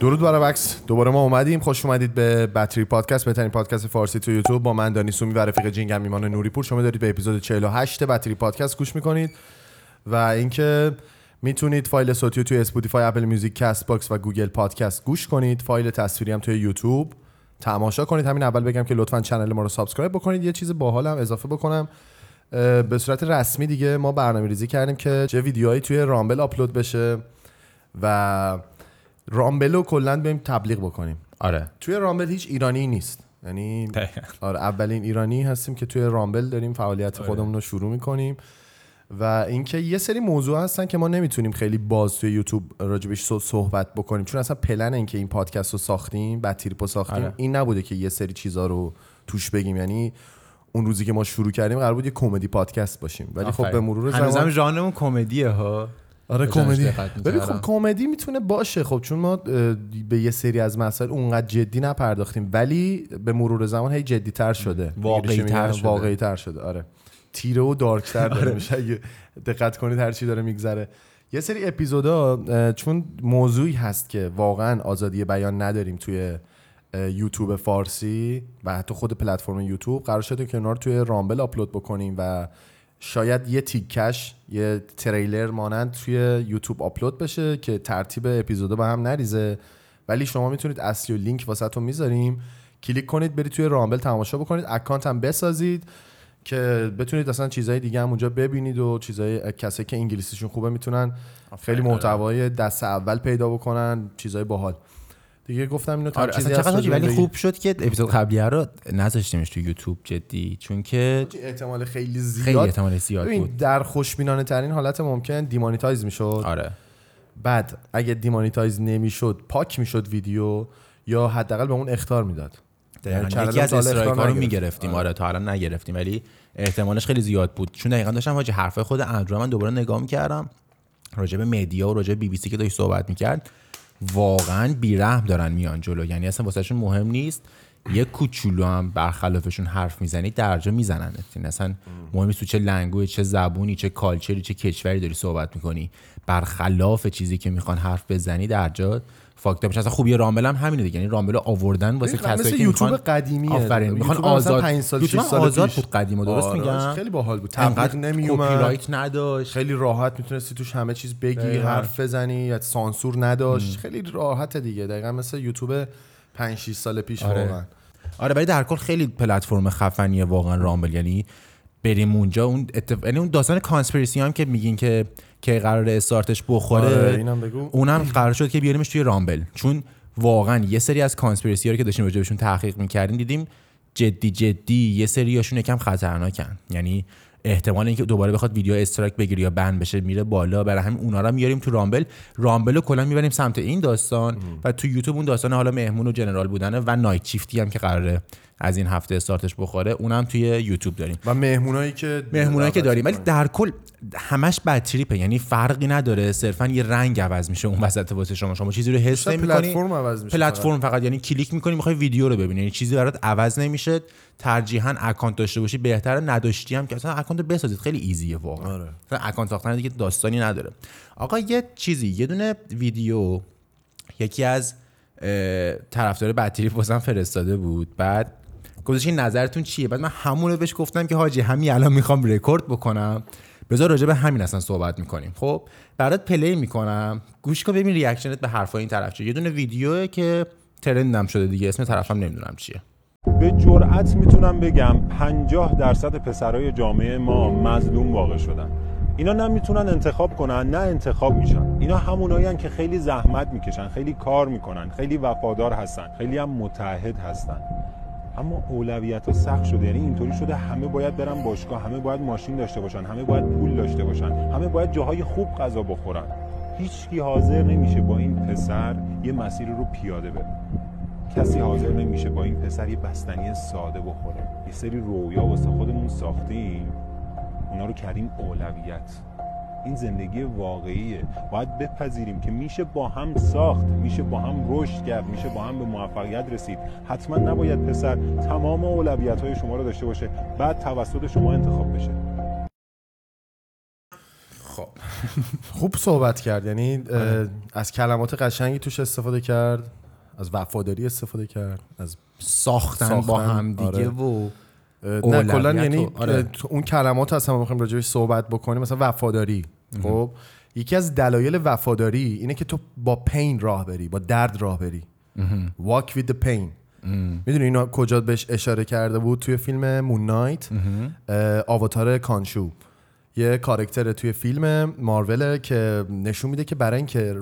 درود برو بکس دوباره ما اومدیم. خوش اومدید به Badtrip Podcast بهترین پادکست فارسی تو یوتیوب. با من دانیس ومی و رفیق جینگم ایمان نوری پور. شما دارید به اپیزود 48 Badtrip Podcast گوش می‌کنید و اینکه می‌تونید فایل صوتی توی Spotify Apple Music Castbox و Google Podcast گوش کنید. فایل تصویری هم توی یوتیوب. تماشا کنید. همین اول بگم که لطفا کانال ما رو subscribe بکنید. یه چیز باحال هم اضافه بکنم. به صورت رسمی دیگه ما برنامه ریزی کردیم که چه ویدیوهایی توی Rumble آپلود بشه و رامبل رو کلا بریم تبلیغ بکنیم. آره. توی رامبل هیچ ایرانی نیست. یعنی آره اولین ایرانی هستیم که توی رامبل داریم فعالیت خودمون رو شروع می‌کنیم. و اینکه یه سری موضوع هستن که ما نمی‌تونیم خیلی باز توی یوتیوب راجبش صح- صحبت بکنیم. چون اصلا پلن اینکه این پادکست رو ساختیم بطیریپو ساختیم آره. این نبوده که یه سری چیزا رو توش بگیم. یعنی اون روزی که ما شروع کردیم قرار بود یه کمدی پادکست باشیم. ولی خب به مرور هنوزم زمان ژانرمون کمدیه ها؟ آره کمدی. می‌کردم. خب کمدی می‌تونه باشه. خب چون ما به یه سری از مسائل اونقدر جدی نپرداختیم. ولی به مرور زمان هی جدی تر شده چی میگم؟ شده. واقعی تر شده. آره. تیره و دارک تر داره میشه اگه دقت کنید هر چی داره میگذره. یه سری اپیزودا چون موضوعی هست که واقعا آزادی بیان نداریم توی یوتیوب فارسی و حتی خود پلتفرم یوتیوب قرار شده که اونا رو توی رامبل آپلود بکنیم و شاید یه تیکش یه تریلر مانند توی یوتیوب آپلود بشه که ترتیب اپیزودا به هم نریزه. ولی شما می‌تونید اصلی و لینک واسهتون می‌ذاریم. کلیک کنید برید توی Rumble تماشا بکنید اکانت هم بسازید که بتونید اصلا چیزهای دیگه هم اونجا ببینید و چیزهای کسایی که انگلیسیشون خوبه می‌تونن خیلی محتوای دست اول پیدا بکنن چیزهای باحال. دیگه گفتم اینو آره چیزی اصلا چقدر ولی؟ خوب شد که اپیزود قبلیه رو نذاشتیمش تو یوتیوب جدی چون که احتمال خیلی خیلی زیاد احتمال زیاد بود. در خوشبینانه ترین حالت ممکن demonetize می‌شد. آره. بعد اگه demonetize نمی‌شد پاک می‌شد ویدیو یا حداقل به اون اخطار می‌داد. channel یکی از strike رو. می‌گرفتیم. آره. تا الان نگرفتیم ولی احتمالش خیلی زیاد بود. چون دقیقا داشتم حاجی حرفای خود اندرو من دوباره نگاه می‌کردم راجع به media و راجع به بی بی سی که داشت صحبت می‌کرد. واقعا بیرحم دارن میان جلو. یعنی اصلا واسهشون مهم نیست. یه کوچولو هم برخلافشون حرف می‌زنی درجا می‌زنن. یعنی اصلا مهم نیست تو چه لنگوی چه زبونی چه کالچری چه کشوری داری صحبت می‌کنی. برخلاف چیزی که می‌خوان حرف بزنی درجا فاکتا میشه. اصلا خوبی رامبل هم همینه دیگه. یعنی رامبل آوردن واسه کسایی که یوتیوب قدیمیه. آفرین. می‌خوان آزاد پنج سال یوتیوب شش سال آزاد. بود قدیم درست آره، میگم؟ خیلی باحال بود. تبلیغ انقدر نمی کپی رایت نداشت. خیلی راحت می‌تونستی توش همه چیز بگی. حرف بزنی یا سانسور نداشت. خیلی راحت دیگه. دقیقا مثل یوتیوب 5 6 سال پیش آره. واقعا. آره ولی در کل خیلی پلتفرم خفنیه واقعا Rumble. یعنی بریم اونجا. اون اتف... یعنی اون داستان conspiracy هم که میگین که که قرار استارتش بخوره. آره، اینم بگو. اونم قرار شد که بیاریمش توی Rumble. چون واقعا یه سری از conspiracy ها که داشتیم راجع بهشون تحقیق می‌کردیم دیدیم جدی جدی یه سریاشون یکم خطرناکن. یعنی احتمال اینکه دوباره بخواد ویدیو strike بگیره یا banned بشه میره بالا. برای همین اونا رو میاریم تو Rumble. Rumble رو کلا می‌بریم سمت این داستان و تو یوتیوب اون داستان حالا مهمون و general بودنه و night shift ی هم که قراره از این هفته استارتش بخوره اونم توی یوتیوب داریم. و مهمونایی که مهمونایی که داریم. ولی. در کل همش Badtrip ه یعنی فرقی نداره صرفا یه رنگ عوض میشه اون وسط واسه شما. شما چیزی رو حس نمی‌کنی. پلتفرم عوض میشه پلتفرم فقط. یعنی کلیک می‌کنی می‌خوای ویدیو رو ببینی. یعنی چیزی برات عوض نمیشه ترجیحاً اکانت داشته باشی بهتره نداشتی هم که اصلا اکانت بسازید. خیلی easy ه واقعا. آره. اکانت ساختن دیگه داستانی نداره. آقا یه چیزی یه دونه ویدیو یکی از طرفدار Badtrip واسم فرستاده بود. بعد این نظرتون چیه؟ بعد من همون رو بهش گفتم که حاجی همین الان می‌خوام رکورد بکنم. بذار راجع به همین اصلا صحبت می‌کنیم. خب برات play می‌کنم. گوش کن ببین reaction ت به حرفای این طرف چیه. یه دونه ویدیوه که trend م شده دیگه اسم طرفم نمی‌دونم چیه. به جرأت می‌تونم بگم 50 درصد پسرای جامعه ما مظلوم واقع شدن. اینا نه می‌تونن انتخاب کنن نه انتخاب میشن. اینا همونایی که خیلی زحمت می‌کشن خیلی کار می‌کنن خیلی وفادار هستن خیلی هم متحد هستن. اما اولویت ها سخت شده. یعنی اینطوری شده همه باید برن باشگاه همه باید ماشین داشته باشن همه باید پول داشته باشن همه باید جاهای خوب غذا بخورن. هیچکی حاضر نمیشه با این پسر یه مسیر رو پیاده بره. کسی حاضر نمیشه با این پسر یه بستنی ساده بخوره. یه سری رویا واسه خودمون ساختیم. اونا رو کردیم اولویت. این زندگی واقعیه. باید بپذیریم که میشه با هم ساخت میشه با هم رشد کرد میشه با هم به موفقیت رسید. حتما نباید پسر تمام اولویت های شما رو داشته باشه بعد توسط شما انتخاب بشه. خب. خوب صحبت کرد. یعنی اه، از کلمات قشنگی توش استفاده کرد از وفاداری استفاده کرد از ساختن, ساختن، با هم. دیگه آره. و نه کلا یعنی آره. اون کلمات هست ما بخوایم راجعش صحبت بکنیم. مثلا وفاداری. خب یکی از دلایل وفاداری اینه که تو با پین راه بری با درد راه بری. With the pain. می‌دونی اینا کجا بهش اشاره کرده بود؟ توی فیلم مون نایت آواتار کانشو. یه کارکتر توی فیلم مارول که نشون میده که برای اینکه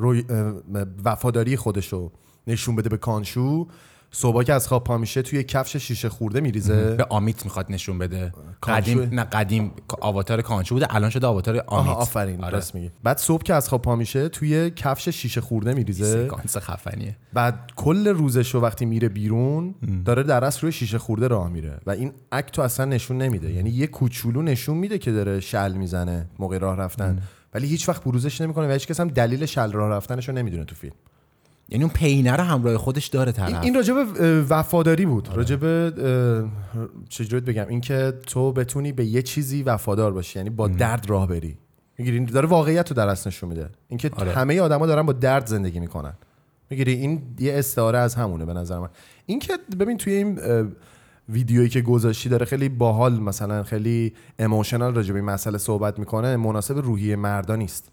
وفاداری خودشو نشون بده به کانشو صبح که از خواب پا میشه توی کفش شیشه خورده میریزه. به آمیت می‌خواد نشون بده؟ قدیم نه قدیم آواتار کانچو بوده الان شده آواتار آمیت. آفرین آره. میگی. بعد صبح که از خواب پا میشه توی کفش شیشه خورده میریزه. سکانس خفنیه. بعد کل روزش رو وقتی میره بیرون داره در روی شیشه خورده راه میره و این اکتو اصلا نشون نمیده. یعنی یه کوچولو نشون میده که داره شل می‌زنه موقع راه رفتن. ولی هیچ وقت بروزش نمی‌کنه و هیچ کس هم دلیل شل راه رفتنش رو نمی‌دونه تو فیلم. یعنی اون پینه رو همراه خودش داره طرف. این راجب وفاداری بود. راجب اه، چجوری بگم؟ اینکه تو بتونی به یه چیزی وفادار باشی یعنی با درد راه بری. می‌گیری داره واقعیت رو در اصل نشون میده. اینکه آره. همه آدما دارن با درد زندگی می‌کنن. می‌گیری این یه استعاره از همونه به نظر من. اینکه ببین توی این ویدیویی که گذاشتی داره خیلی باحال مثلا خیلی اموشنال راجع به این مسئله صحبت می‌کنه مناسب روحی مردا نیست.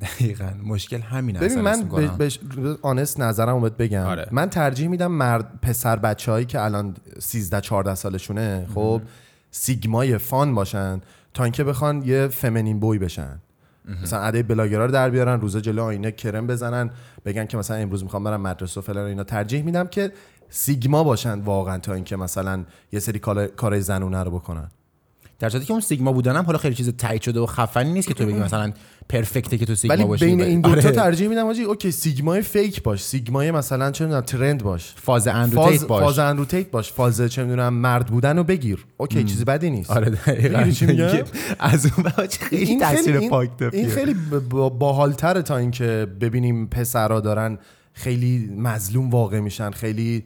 دقیقا. مشکل همین ببین من به- بهش آنست نظرم بهت بگم. آره. من ترجیح میدم مرد پسر بچه هایی که الان 13 14 سالشونه خب سیگمای فان باشن تا اینکه بخوان یه فمینین بوی بشن. مثلا عده بلاگرا رو در بیارن روزه جلو آینه کرم بزنن بگن که مثلا امروز می‌خوام برم مدرسه و فلان و اینا. ترجیح میدم که سیگما باشن واقعا تا اینکه مثلا یه سری کار- کارهای زنونه رو بکنن. در صورتی که اون sigma بودنم حالا خیلی چیز تایید شده و خفنی نیست که تو بگی مثلا perfect ه که تو sigma male باشی. بین این دوتا آره. ترجیح میدم حاجی okay sigma ی fake باش. sigma ی مثلا چه می‌دونم trend باش. فاز اندروتیت باش. فاز اندروتیت باش. فاز چه می‌دونم مرد بودن رو بگیر. okay چیزی بدی نیست. آره دقیقاً. می‌دونی چی میگم؟ از اون خیلی تاثیر پاک این خیلی با- باحالتره تا اینکه ببینیم پسرا دارن خیلی مظلوم واقع میشن خیلی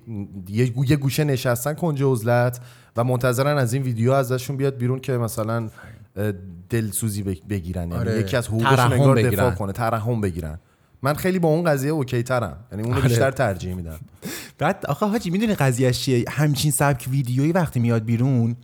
یه, گو- یه گوشه نشستن کنج عزلت و منتظرن از این ویدیو ازشون بیاد بیرون که مثلا دلسوزی بگ- بگیرن یعنی آره. یکی از حقوقشون انگار دفاع بگیرن. کنه ترحم بگیرن من خیلی با اون قضیه اوکی ترم یعنی اونو آره. بیشتر ترجیح میدم بعد آخه حاجی می‌دونی قضیهش چیه همچین سبک ویدیویی وقتی میاد بیرون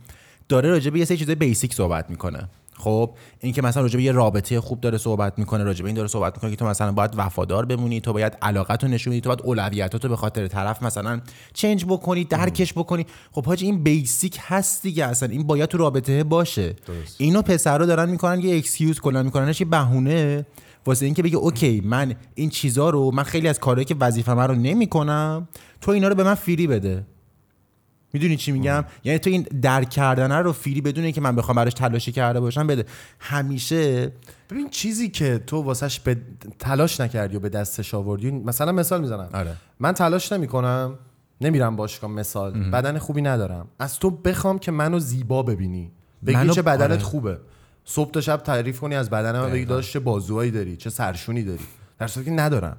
داره راجع به یه سری چیزای بیسیک صحبت می‌کنه خب این که مثلا راجع به یه رابطه خوب داره صحبت می‌کنه راجع به این داره صحبت می‌کنه که تو مثلا باید وفادار بمونی تو باید علاقت رو نشون بدی تو باید اولویتاتو به خاطر طرف مثلا change بکنی درکش بکنی. خب حاجی این basic هست دیگه اصلا. این باید تو رابطه باشه. اینو پسرا دارن می‌کنن یه excuse کلا میکننش یه بهونه؟ واسه اینکه بگه okay من این چیزا رو من خیلی از کارهایی که وظیفه من رو نمی‌کنم تو اینا رو به من free بده. می‌دونی چی میگم؟ یعنی تو این درک کردن رو free بدون اینکه من بخوام براش تلاشی کرده باشم بده. همیشه ببین چیزی که تو واسش به تلاش نکردی و به دستش آوردی مثلا مثال می‌زنم. آره. من تلاش نمی‌کنم نمیرم باشگاه مثال. بدن خوبی ندارم. از تو بخوام که منو زیبا ببینی. بگی منو- چه بدنت آره. خوبه. صبح تا شب تعریف کنی از بدن من بگی داشت چه بازوهایی داری چه سرشونی داری. در صورتی که ندارم.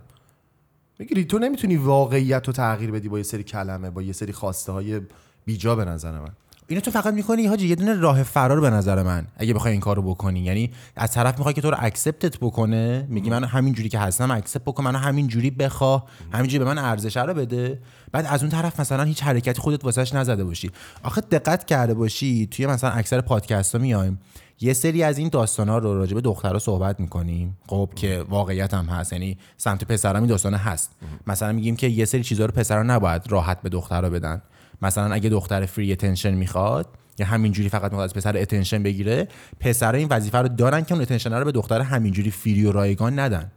می‌گیری تو نمی‌تونی واقعیت رو تغییر بدی با یه سری کلمه با یه سری خواسته های بیجا به نظر من. اینو تو فقط می‌کنی حاجی یه دونه راه فرار به نظر من اگه بخوای این کارو بکنی. یعنی از طرف می‌خوای که تو رو accept ت بکنه میگی من همین جوری که هستم accept بکن منو همین جوری بخواه همینجوری به من ارزش رو بده. بعد از اون طرف مثلا هیچ حرکتی خودت واسش نزده باشی. آخه دقت کرده باشی توی مثلا اکثر پادکست ها میایم. یه سری از این داستانا رو راجع به دخترها صحبت می‌کنیم. خب که واقعیت هم هست. یعنی سمت پسرا این داستانه هست. مثلا میگیم که یه سری چیزا رو پسرا نباید راحت به دخترها بدن. مثلا اگه دختر free attention می‌خواد یا همینجوری فقط می‌خواد از پسر attention بگیره پسر این وظیفه رو دارن که اون attention رو به دختر همینجوری free و رایگان ندن.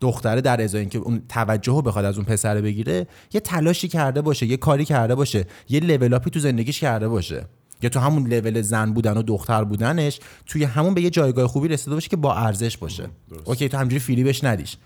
دختره در ازای اینکه اون توجه رو بخواد از اون پسر بگیره یه تلاشی کرده باشه یه کاری کرده باشه یه لول تو زندگیش کرده باشه. یا تو همون لول زن بودن و دختر بودنش توی همون به یه جایگاه خوبی رسیده باشه که با ارزش باشه. okay تو همینجوری free بهش ندیش.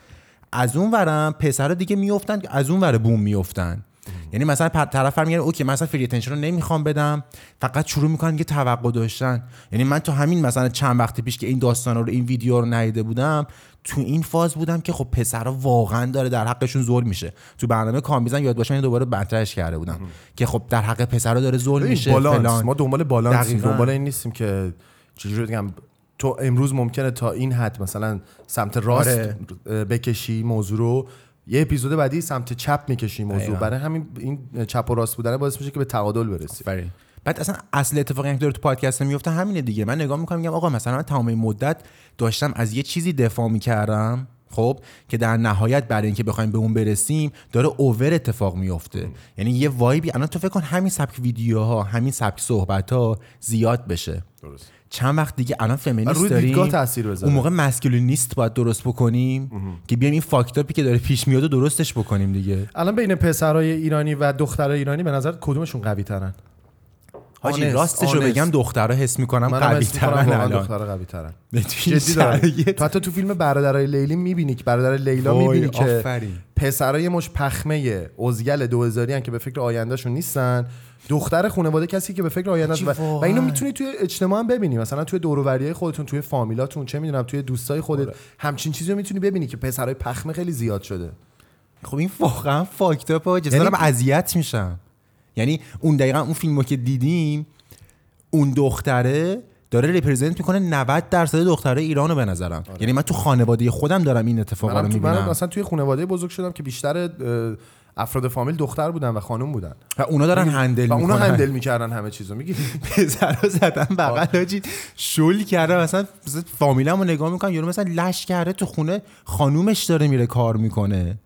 از اون ورم پسرا دیگه میافتن از اون ور بوم میافتن. یعنی مثلا طرف هم میگه okay من مثلا free attention رو نمی‌خوام بدم. فقط شروع می‌کنن که توقع داشتن. یعنی من تو همین مثلا چند وقت پیش که این داستان رو این ویدیو رو ندیده بودم تو این فاز بودم که خب پسرا واقعا داره در حقشون ظلم میشه. تو برنامه کامیزن یاد باشه من دوباره مطرحش کرده بودم. که خب در حق پسرا داره ظلم میشه بالانس. فلان. ما دنبال دقیقاً. دنبال این نیستیم که چجوری بگم. تو امروز ممکنه تا این حد مثلا سمت راست آره. بکشی موضوع رو. یه اپیزود بعدی سمت چپ می‌کشی موضوع. برای همین این چپ و راست بودن باعث میشه که به تعادل برسی آفرین. بعد اصلا اصل اتفاقی که داره تو پادکست میفته همینه دیگه. من نگاه می‌کنم میگم آقا مثلا من تمام مدت داشتم از یه چیزی دفاع می‌کردم خب که در نهایت برای اینکه بخوایم به اون برسیم داره اوور اتفاق میفته یعنی یه وایبی الان تو فکر کن همین سبک ویدیوها همین سبک صحبت ها زیاد بشه. درست. چند وقت دیگه الان فمینیست روی داریم. تاثیر بذاره. اون موقع مسکولینیست باید درست بکنیم. که بیایم این فاکتاپی که داره پیش میاد و درستش بکنیم دیگه. الان بین پسرای ایرانی و دخترای ایرانی به نظر کدومشون قوی ترن حاجی آنست، راستش رو. بگم دخترها حس می‌کنم قوی ترن الان دخترا قوی ترن جدی دارم. تو حتی تو فیلم برادرای لیلی می‌بینی که برادر لیلا می‌بینی که. پسرای مش پخمه ازگل 2000 که به فکر آیندهشون نیستن دختر خانواده کسی که به فکر آینده حاجی، و, و. اینو می‌تونی توی اجتماع هم ببینی مثلا توی دور و بریای خودتون توی فامیلاتون چه می‌دونم توی دوستای خودت آره. همچین چیزی رو می‌تونی ببینی که پسرای پخمه خیلی زیاد شده خب این واقعا fucked up ها یعنی- دارم اذیت میشم یعنی اون دقیقا اون فیلمو که دیدیم اون دختره داره represent می‌کنه 90 درصد دختره ایرانو به نظرم. یعنی من تو خانواده خودم دارم این اتفاقا رو آره. می‌بینم. مثلا توی خانواده بزرگ شدم که بیشتر افراد فامیل دختر بودن و خانم بودن. و اونا دارن هندل و اونا می‌کنن. handle می‌کردن همه چیزو. میگی پسرا زدن بغل حاجی شل کرده مثلا مثلا فامیلمو نگاه می‌کنم یارو مثلا لش کرده تو خونه خانومش داره میره کار می‌کنه.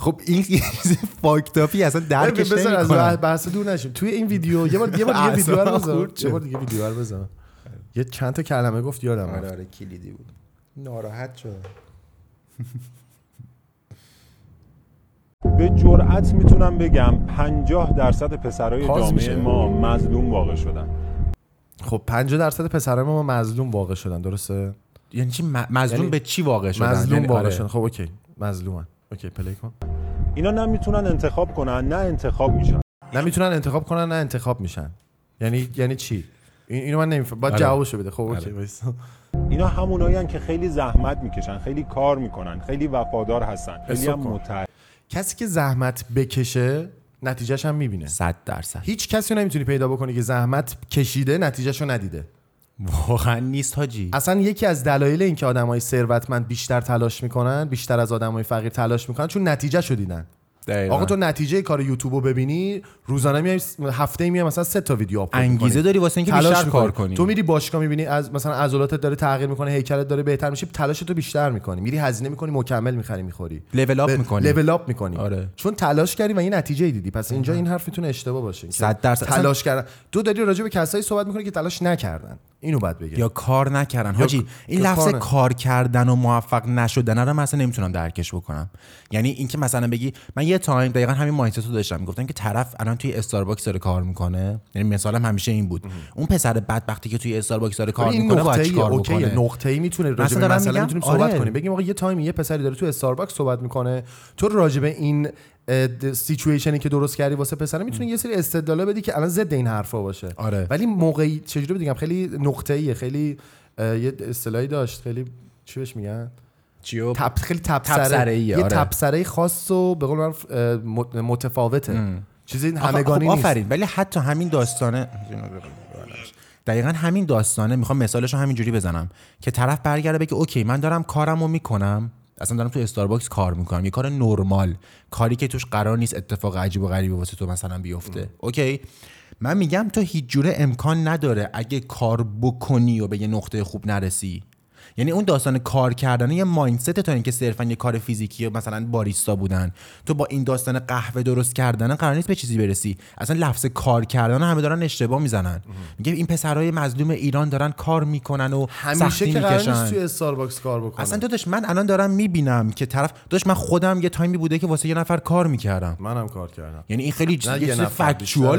خب این یه چیز فاکتاپی اصلا درکش بذار از نمی‌کنم بحث دور نشیم. توی این ویدیو یه بار یه بار دیگه ویدیو رو شد. یه بار دیگه ویدیو رو بذار. یه چند تا کلمه گفت یادم رفت. آره کلیدی بود. ناراحت شد. به جرأت می‌تونم بگم 50 درصد پسرای جامعه. ما مظلوم واقع شدن. خب 50 درصد پسرای ما مظلوم واقع شدن درسته؟ یعنی چی؟ مظلوم یعنی به چی واقع شدن؟ مظلوم یعنی واقع آره. شدن. خب okay. مظلومن. okay play کن. اینا نه می‌تونن انتخاب کنن نه انتخاب میشن. نمی‌تونن انتخاب کنن نه انتخاب میشن. یعنی یعنی چی؟ این اینو من نمیفهم باید آره. جوابشو بده. خب okay. آره. اینا همونایی که خیلی زحمت می‌کشن خیلی کار می‌کنن خیلی وفادار هستن خیلی هم کسی که زحمت بکشه نتیجهش هم می‌بینه. صد درصد. هیچ کسی نمی‌تونی پیدا بکنی که زحمت کشیده نتیجهشو ندیده. واقعا نیست حاجی. اصلا یکی از دلایل اینکه آدمای ثروتمند بیشتر تلاش می‌کنن بیشتر از آدمای فقیر تلاش می‌کنن چون نتیجه شو دیدن. دقیقاً. آقا تو نتیجه کار یوتیوب رو ببینی روزانه میای هفته میای مثلا سه تا ویدیو آپلود انگیزه. داری واسه اینکه بیشتر کار می‌کنی. کنی. تو میری باشگاه می‌بینی از مثلا عضلاتت داره تغییر می‌کنه هیکلت داره بهتر میشه تلاش تو بیشتر می‌کنی. میری هزینه می‌کنی مکمل می‌خری می‌خوری. لول اپ می‌کنی. لول اپ می‌کنی. آره. چون تلاش کردی و یه نتیجه دیدی. پس اینجا این حرف می‌تونه اشتباه باشه. که صد درصد. تلاش کردن. تو داری راجع به کسایی صحبت می‌کنی که تلاش نکردن. اینو باید بگی یا کار نکردن. حاجی این لفظ کار. کار کردن و موفق نشدن رو من اصلا نمی‌تونم درکش بکنم. یعنی اینکه مثلا بگی من یه time دقیقا همین mindset رو داشتم می‌گفتم که طرف الان توی استارباکس داره کار می‌کنه. یعنی مثالم همیشه این بود. اون پسر بدبختی که توی استارباکس داره کار می‌کنه باید چیکار بکنه؟ نقطه‌ای می‌تونه راجع به مسئله می‌تونیم صحبت آره. کنیم. بگیم آقا یه time ی یه پسری داره تو استارباکس صحبت می‌کنه. تو راجع به این سیچویشنی که درست کردی واسه پسره می‌تونی یه سری استدلالا بدی که الان ضد این حرفا باشه. آره. ولی موقعی چجوری بگم خیلی نقطه‌ایه خیلی اه، یه اصطلاحی داشت. خیلی چی بهش میگن؟ چیو تب خیلی تبسره تبصره‌ایه، یه آره. تبصره خاص و به قول مت- متفاوته. چیزی آخه- همگانی خب نیست. آفرین. ولی حتی همین داستانه دقیقا همین داستانه می‌خوام مثالش رو همینجوری بزنم. که طرف برگرده بگه okay من دارم کارمو می‌کنم. اصلا دارم تو استارباکس کار می‌کنم. یه کار نرمال. کاری که توش قرار نیست اتفاق عجیب و غریبی واسه تو مثلا بیفته. okay؟ من میگم تو هیچ جوره امکان نداره اگه کار بکنی و به یه نقطه خوب نرسی. یعنی اون داستان کار کردن یه mindset تا اینکه صرفا یه کار فیزیکی مثلا باریستا بودن. تو با این داستان قهوه درست کردن قرار نیست به چیزی برسی. اصلا لفظ کار کردن همه دارن اشتباه می‌زنن. میگه این پسرای مظلوم ایران دارن کار می‌کنن و همیشه سختی که قرار توی استارباکس کار بکنه اصلا داداش من الان دارم می‌بینم که طرف داداش من خودم یه time ی بوده که واسه یه نفر کار می‌کردم. منم کار کردم. یعنی این خیلی چیز از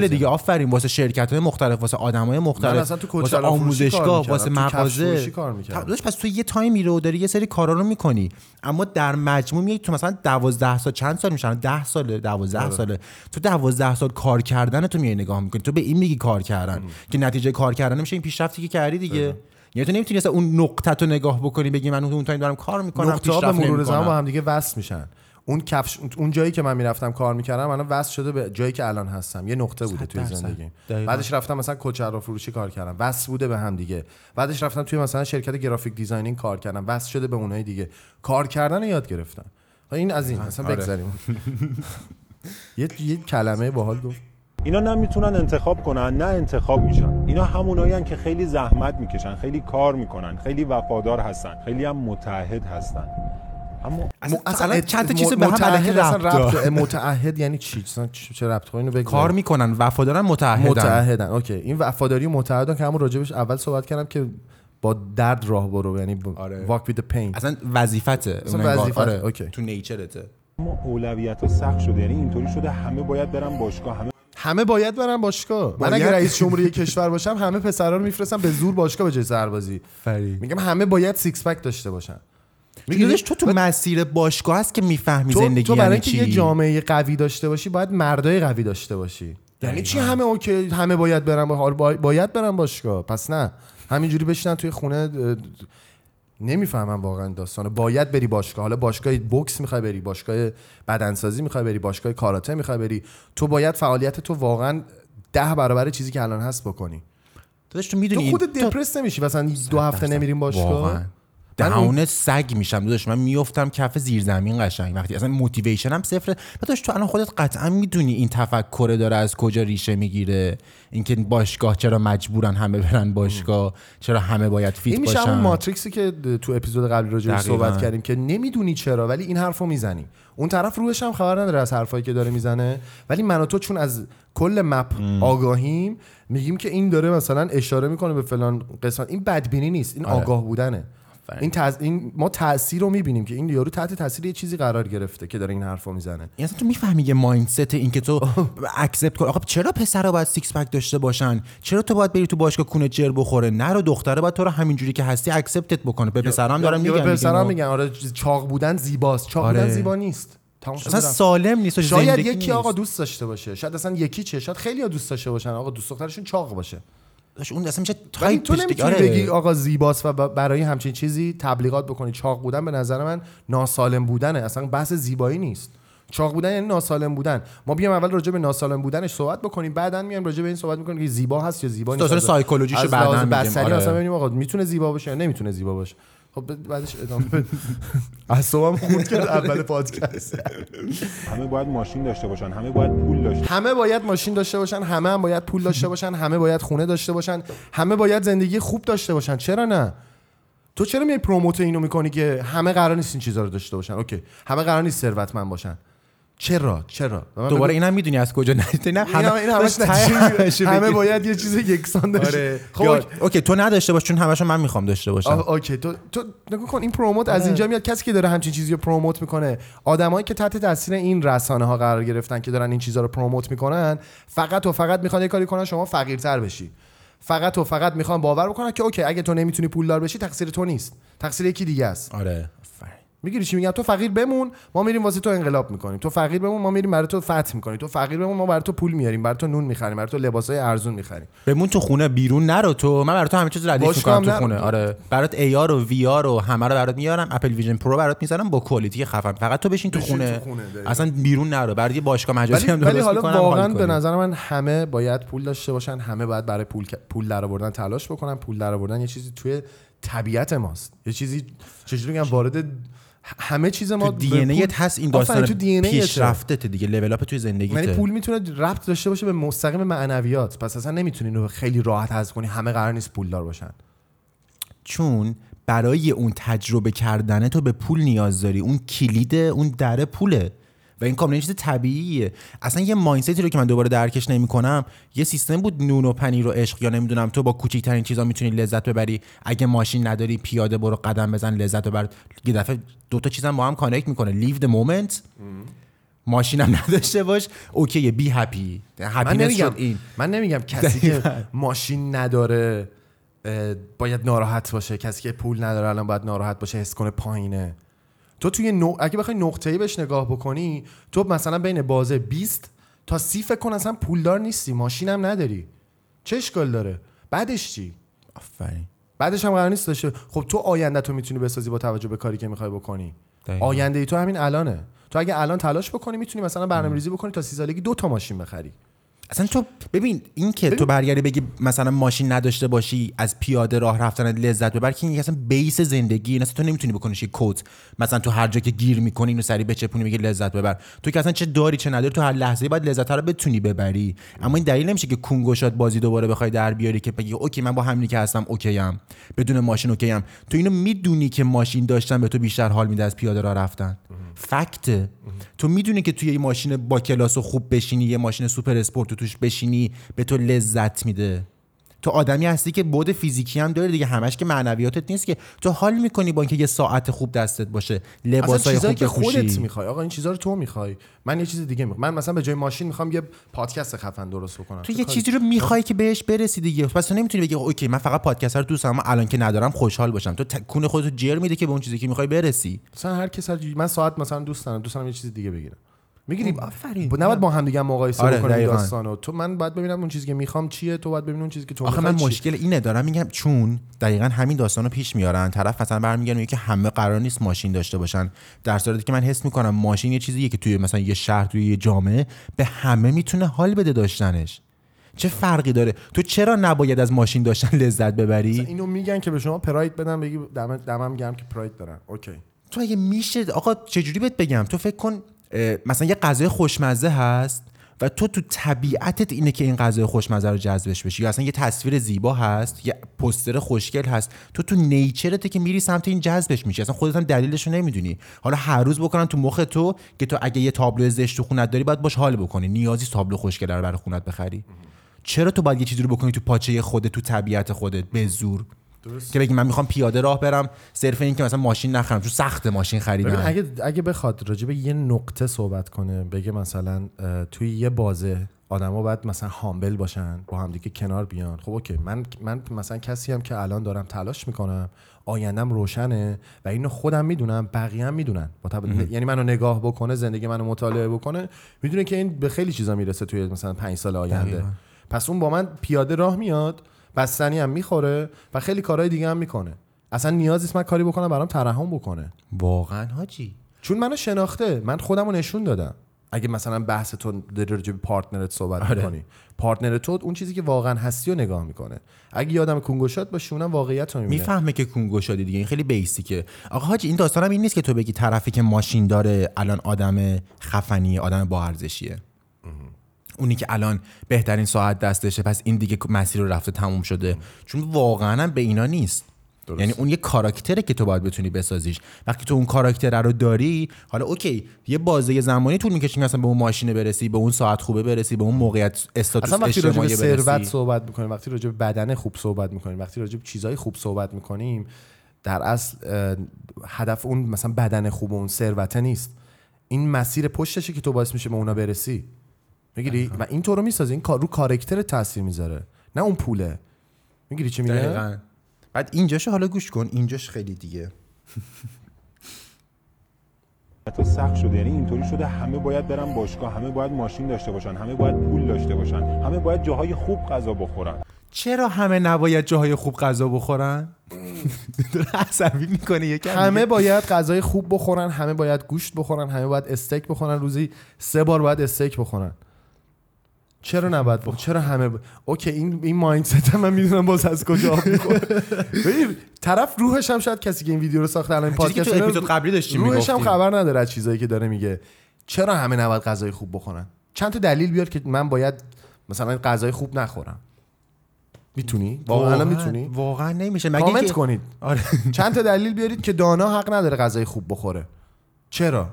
دیگه. آفرین. واسه شرکت های مختلف واسه آدم های من مختلف واسه آموزشگاه. واسه مغازه. کار. داداش پس تو یه time ی رو داری یه سری کارا رو می‌کنی. اما در مجموع میای تو مثلا 12 سال چند سال میشن؟ 10 ساله 12 آره. ساله. تو 12 سال کار کردن تو میای نگاه می‌کنی. تو به این میگی کار کردن. که نتیجه کار کردن میشه این پیشرفتی که کردی دیگه. یعنی تو نمی‌تونی اصلا اون نقطه تو نگاه بکنی بگی من اون time دارم کار می‌کنم نقطه به مرور زمان با. هم دیگه وصل میشن. اون کفش اون جایی که من می‌رفتم کار می‌کردم الان وصل شده به جایی که الان هستم. یه نقطه بوده توی. زندگیم. دقیقاً. بعدش رفتم مثلا کوچرا فروشی کار کردم. وصل بوده به هم دیگه. بعدش رفتم توی مثلا شرکت graphic designing کار کردم. وصل شده به اونای دیگه. کار کردن یاد گرفتم. این از این. مثلا آره. بگذاریم. یه یه کلمه باحال گفت. اینا نه می‌تونن انتخاب کنن نه انتخاب میشن. اینا همونایی که خیلی زحمت می‌کشن خیلی کار می‌کنن خیلی وفادار هستن خیلی هم متعهد هستن. اما اصلا, م- اصلا چند تا م- چیز به هم اصلا ربط متعهد یعنی چی؟ چه ربط اینو بگو. کار می‌کنن وفادارن متعهدن. متعهدن. اوکی. این وفاداری و متعهدن که همون راجبش اول صحبت کردم که با درد راه برو یعنی با- آره. walk with the pain. اصلا وظیفته. اصلا. آره. okay. تو nature ته. اما اولویت ها سخت شده. یعنی اینطوری شده همه باید برن باشگاه همه همه باید برن باشگاه. من. اگه رئیس جمهوری کشور باشم همه پسرا رو میفرستم به زور باشگاه به جای سربازی. free میگم همه باید six pack داشته باشن. میگه تو تو مسیر باشگاه هست که می‌فهمی تو, زندگی تو برای یعنی چی؟ یه جامعه قوی داشته باشی باید مردای قوی داشته باشی. یعنی چی همه okay همه باید برن با... باید برن باشگاه؟ پس نه. همینجوری بشینن توی خونه نمی‌فهمم واقعا داستانو. باید بری باشگاه. حالا باشگاه بوکس می‌خوای بری باشگاه بدنسازی می‌خوای بری باشگاه کاراته می‌خوای بری. تو باید فعالیت تو واقعا ده برابر چیزی که الان هست بکنی. تو تو می‌دونی خودت دپرس نمیشی. مثلا دو هفته نمیریم باشگاه؟ واقعا. دهان سگ میشم داداش. من میفتم کف زیرزمین قشنگ. وقتی اصلا موتیویشن هم صفره. داداش تو الان خودت قطعا می‌دونی این تفکر داره از کجا ریشه می‌گیره. اینکه باشگاه چرا مجبورن همه برن باشگاه. چرا همه باید فیت این میشه باشن. ماتریکسی که تو اپیزود قبلی راجع. صحبت کردیم که نمی‌دونی چرا ولی این حرفو می‌زنی. اون طرف روش هم خبر نداره از حرفایی که داره می‌زنه. ولی من و تو چون از کل مپ آگاهیم میگیم که این داره مثلا اشاره می‌کنه به فلان قسمت. این بدبینی نیست. این آره. آگاه بودنه. این, تز... این ما تاثیر رو می‌بینیم که این یارو تحت تاثیر یه چیزی قرار گرفته که داره این حرفو می‌زنه. این اصلا تو می‌فهمی یه mindset این که تو accept کن. آقا چرا پسرا باید six pack داشته باشن؟ چرا تو باید بری تو باشگاه کونت جر بخوره؟ نه رو دختره باید تو رو همینجوری که هستی accept ت بکنه. به پسرا هم دارن یا میگن آره چاق بودن زیباست. چاق آره. بودن زیبا نیست. اصلا. سالم نیست. شاید یکی نیست. آقا دوست داشته باشه. شاید اصلا یکی چه. شاید خیلی دوست داشته باشن. آقا دوست دخترشون چاق باشه. داش اون اصلا میشه تایپ تو. نمی‌تونی آره. بگی آقا زیباست و برای همچین چیزی تبلیغات بکنی چاق بودن به نظر من ناسالم بودنه اصلا بحث زیبایی نیست چاق بودن یعنی ناسالم بودن ما بیام اول راجع به ناسالم بودنش صحبت بکنیم بعدا میایم راجع به این صحبت می‌کنیم که زیبا هست یا زیبا نیست داستان از- سایکولوژیشو بعداً میگیم. آره. مثلا ببینیم آقا می‌تونه زیبا باشه یا نمی‌تونه زیبا باشه خب بعدش ادامه بده. اعصابم خورد کرد اول پادکست. همه باید ماشین داشته باشن همه باید پول داشته همه باید ماشین داشته باشن همه هم باید پول داشته باشن همه باید خونه داشته باشن همه باید زندگی خوب داشته باشن. چرا نه؟ تو چرا میای promote اینو می‌کنی که همه قرار نیست این چیزا رو داشته باشن؟ okay. همه قرار نیست ثروتمند باشن. چرا چرا دوباره. اینم می‌دونی از کجا نشأت نه این هم- این همش داشت نتیجه می‌گیره. همشه همه بگی. باید یه چیز یکسان داشته آره. خب یا- okay. okay تو نداشته باش چون همشو من می‌خوام داشته باشم okay تو تو نگاه کن این promote از آره. اینجا میاد کسی که داره همچین چیزی رو promote می‌کنه آدمایی که تحت تاثیر این رسانه ها قرار گرفتن که دارن این چیزا رو promote می‌کنن فقط و فقط می‌خوان یه کاری کنن شما فقیرتر بشی فقط و فقط می‌خوان باور بکنن که okay اگه تو نمی‌تونی پولدار بشی تقصیر تو نیست تقصیر یکی دیگه است آره. می‌گیری چی میگم تو فقیر بمون ما میریم واسه تو انقلاب می‌کنیم. تو فقیر بمون ما میریم برای تو فتح می‌کنیم. تو فقیر بمون ما برای تو پول میاریم برای تو نون می‌خریم برای تو لباسای ارزون می‌خریم. بمون تو خونه بیرون نرو تو. من برای تو همه چیز ردیف می‌کنم تو. خونه. آره. برات AR و VR و همه رو برات میارم. اپل ویژن پرو برات می‌ذارم با quality خفن. فقط تو بشین تو خونه, تو خونه،. اصلا بیرون نرو. برات یه باشگاه مجازی هم درست حالا واقعا به. نظر من همه باید پول داشته باشن. همه باید برای پول پول درآوردن تلاش بکنن. پول درآوردن یه چیزی توی طبیعت ماست. یه چیزی چجوری میگم؟ وارد همه چیز ما تو دی ان پول- هست این داستان تو دی پیشرفته دیگه لول اپ توی زندگیته یعنی پول می‌تونه ربط داشته باشه به مستقیم معنویات. پس اصلا نمی‌تونی اینو خیلی راحت حذف کنی همه قرار نیست پولدار باشن. چون برای اون تجربه کردن تو به پول نیاز داری. اون کلید اون در پوله. و این کاملا چیز طبیعیه. اصلا یه mindset ی رو که من دوباره درکش نمی‌کنم یه سیستم بود نون و پنیر و عشق یا نمی‌دونم تو با کوچکترین چیزا می‌تونی لذت ببری. اگه ماشین نداری پیاده برو قدم بزن لذت ببر. یه دفعه دو تا چیزم با هم connect می‌کنه. live the moment. ماشینم نداشته باش. Okay be happy. من نمیگم این من نمیگم کسی که ماشین نداره باید ناراحت باشه. کسی که پول نداره الان باید ناراحت باشه حس کنه پایینه. تو توی نو... اگه بخوای نقطه‌ای بهش نگاه بکنی تو مثلا بین بازه 20 تا 30 فکر کن اصلا پولدار نیستی ماشینم نداری. چه اشکال داره. بعدش چی؟ آفرین. بعدش هم قرار نیست داشته خب تو آینده تو می‌تونی بسازی با توجه به کاری که می‌خوای بکنی. دقیقاً. آینده ای تو همین الانه. تو اگه الان تلاش بکنی می‌تونی مثلا برنامه‌ریزی بکنی تا سی سالگی دو تا ماشین بخری. اصلا تو ببین این که تو برگردی بگی مثلا ماشین نداشته باشی از پیاده راه رفتن لذت ببر که این اصلا بیس زندگی این اصلا تو نمی‌تونی بکنیش کد مثلا تو هر جا که گیر می‌کنی اینو سری بچپونی میگی لذت ببر. تو که اصلا چه داری چه نداری تو هر لحظه باید لذت رو بتونی ببری. اما این دلیل نمیشه که کونگوشات بازی دوباره بخوای در بیاری که بگی اوکی من با همینی که هستم اوکی ام بدون ماشین اوکی ام تو اینو می‌دونی که ماشین داشتن به تو بیشتر حال میده از پیاده راه رفتن. فکت تو می‌دونی که توی یه ماشین با کلاس خوب بشینی یه ماشین سوپر اسپورت تو توش بشینی به تو لذت میده. تو آدمی هستی که بود فیزیکی هم داره دیگه. همش که معنویاتت نیست که تو حال می‌کنی با اینکه یه ساعت خوب دستت باشه. لباسای خوب که خودت می‌خوای. آقا این چیزا رو تو می‌خوای. من یه چیز دیگه می‌خوام. من مثلا به جای ماشین می‌خوام یه پادکست خفن درست بکنم. تو یه چیزی رو می‌خوای که بهش برسی دیگه. پس تو نمی‌تونی بگی اوکی من فقط پادکست رو دوست دارم الان که ندارم خوشحال باشم. تو تکون خودت جر میده که به اون چیزی که می‌خوای برسی. مثلا هر کس هر من ساعت مثلا دوست دارم. دوست دارم یه چیز دیگه بگیرم. می‌گیری خب، آفرین. نباید با هم دیگه مقایسه آره، بکنیم. داستانو. تو من باید ببینم اون چیزی که می‌خوام چیه تو باید ببینی اون چیزی که تو آخه من چیه. مشکل اینه دارم میگم چون دقیقا همین داستان رو پیش میارن. طرف مثلا برمیگردن میگه که همه قرار نیست ماشین داشته باشن. در صورتی که من حس می‌کنم ماشین یه چیزیه که توی مثلا یه شهر توی یه جامعه به همه می‌تونه حال بده داشتنش. چه فرقی داره؟ تو چرا نباید از ماشین داشتن لذت ببری؟ اینو میگن که به شما پراید بدم بگی دم دمم گرم که پراید دارن. اوکی. تو اگه میشه آقا چجوری بهت بگم؟ تو فکر کن مثلا یه غذای خوشمزه هست و تو تو طبیعتت اینه که این غذای خوشمزه رو جذبش بشی. یا اصلا یه تصویر زیبا هست یه پوستر خوشگل هست. تو تو نیچرته که میری سمت این جذبش میشی. اصلا خودت هم دلیلش رو نمی‌دونی. حالا هر روز بکنن تو مخ تو که تو اگه یه تابلو زشت تو خونت داری باید باش حال بکنی. نیازی تابلو خوشگل رو برای خونت بخری. چرا تو باید یه چیزی رو بکنی تو پاچه خودت تو طبیعت خودت؟ به زور. درست. که بگی من می‌خوام پیاده راه برم صرف این که مثلا ماشین نخرم. چون سخت ماشین خریدن. اگه اگه بخواد راجع به یه نقطه صحبت کنه بگه مثلا توی یه بازه آدما باید مثلا هامبل باشن با همدیگه کنار بیان. خب اوکی. من من مثلا کسی هم که الان دارم تلاش می‌کنم آیندم روشنه و اینو خودم می‌دونم بقیه هم می‌دونن. با طب- یعنی منو نگاه بکنه زندگی منو مطالعه بکنه می‌دونه که این به خیلی چیزا می‌رسه توی مثلا پنج سال آینده. دقیقاً. پس اون با من پیاده راه میاد بستنی هم می‌خوره و خیلی کارهای دیگه هم می‌کنه. اصلا نیازی نیست من کاری بکنم برام ترحم بکنه. واقعا حاجی. چون منو شناخته. من خودم رو نشون دادم. اگه مثلا بحث تو داری راجع به پارتنرت صحبت آره. می‌کنی پارتنر تو اون چیزی که واقعا هستی رو نگاه می‌کنه. اگه یه آدم کنگوشات باشه اونم واقعیت رو می‌بینه. می‌فهمه که کونگو شدی دیگه این خیلی بیسیکه. آقا حاجی این داستان هم این نیست که تو بگی طرفی که ماشین داره الان آدم خفنیه آدم با ارزشیه. اونی که الان بهترین ساعت دستشه پس این دیگه مسیر رو رفته تموم شده. چون واقعا به اینا نیست. درست. یعنی اون یه کاراکتره که تو باید بتونی بسازیش. وقتی تو اون کاراکتر رو داری حالا اوکی یه بازه زمانی طول می‌کشه که مثلا به اون ماشینه برسی به اون ساعت خوبه برسی به اون موقعیت استاتوس اصلا وقتی راجع به ثروت صحبت می‌کنیم وقتی راجع به بدن خوب صحبت می‌کنیم وقتی راجع به چیزهای خوب صحبت می‌کنیم در اصل هدف اون مثلا بدن خوب و اون ثروته نیست. این مسیر پشتشه که تو باعث میشه به اونا برسی. می‌گیری؟ و این تو رو می‌سازه این کار رو کارکتر تاثیر می‌ذاره نه اون پوله. می‌گیری چی میگه؟ دقیقاً. بعد اینجاشو حالا گوش کن اینجاش خیلی دیگه. حتی سخت شده یعنی اینطوری شده همه باید برن باشگاه همه باید ماشین داشته باشن همه باید پول داشته باشن همه باید جاهای خوب غذا بخورن. چرا همه نباید جاهای خوب غذا بخورن؟ عصبی می‌کنه یکم همه. باید غذای خوب بخورن همه باید گوشت بخورن همه باید استیک بخورن روزی سه بار باید استیک بخورن. چرا نباید بخورن چرا همه ب... اوکی این این مایندست من می‌دونم باز از کجا آب می‌خوره. ببین طرف روحش هم شاید کسی که این ویدیو رو ساخته الان پادکست رو- اپیزود قبلی داشتیم روحش هم. خبر نداره از چیزایی که داره میگه. چرا همه نباید غذای خوب بخورن؟ چند تا دلیل بیار که من باید مثلا غذای خوب نخورم. می‌تونی؟ واقعا می‌تونی؟ واقعا نمیشه. مگه کامنت کنید. آره. چند تا دلیل بیارید که دانا حق نداره غذای خوب بخوره. چرا؟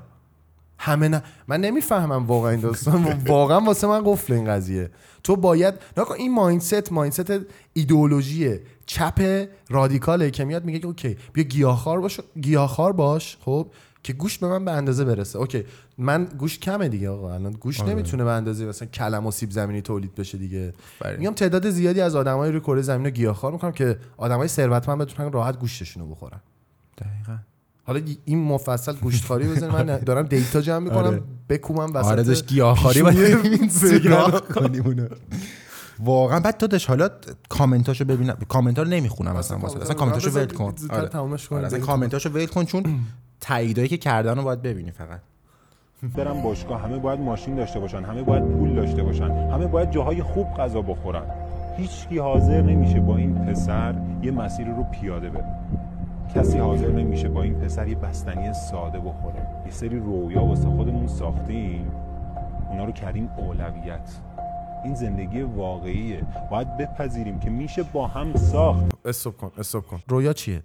همه نه من نمی‌فهمم واقعا این داستان. واقعا واسه من قفل این قضیه. تو باید نکن این mindset mindset ایدئولوژی چپ رادیکاله که میاد میگه که okay بیا گیاهخوار باش گیاهخوار باش خب که گوشت به من به اندازه برسه. Okay من گوشت کمه دیگه آقا. الان گوشت آره. نمی‌تونه به اندازه مثلا کلم و سیب زمینی تولید بشه دیگه. میگم تعداد زیادی از آدمای روی کره زمین رو گیاهخوار می‌کنم که آدمای ثروتمند بتونن راحت گوشتشون رو بخورن. دقیقاً. حالا این مفصل گوشتخواری بزنید من دارم دیتا جمع می‌کنم آره. بکومم وسط آره داشت گیاهخواری کنیم اونو. واقعا بعد تو داشت حالا کامنتاشو ببینم کامنت رو نمی‌خونم اصلا واسه اصلا کامنتاشو ول کن آره. آره، اصلا. کامنتاشو ول کن چون تاییدایی که کردن رو باید ببینی فقط برن باشگاه همه باید ماشین داشته باشن همه باید پول داشته باشن همه باید جاهای خوب غذا بخورن هیچکی حاضر نمیشه با این پسر یه مسیر رو پیاده بره کسی حاضر نمیشه با این پسر یه بستنی ساده بخوره. یه سری رویا واسه خودمون ساختیم. اونا رو کردیم اولویت. این زندگی واقعیه. باید بپذیریم که میشه با هم ساخت. استوب کن استوب کن. رویا چیه؟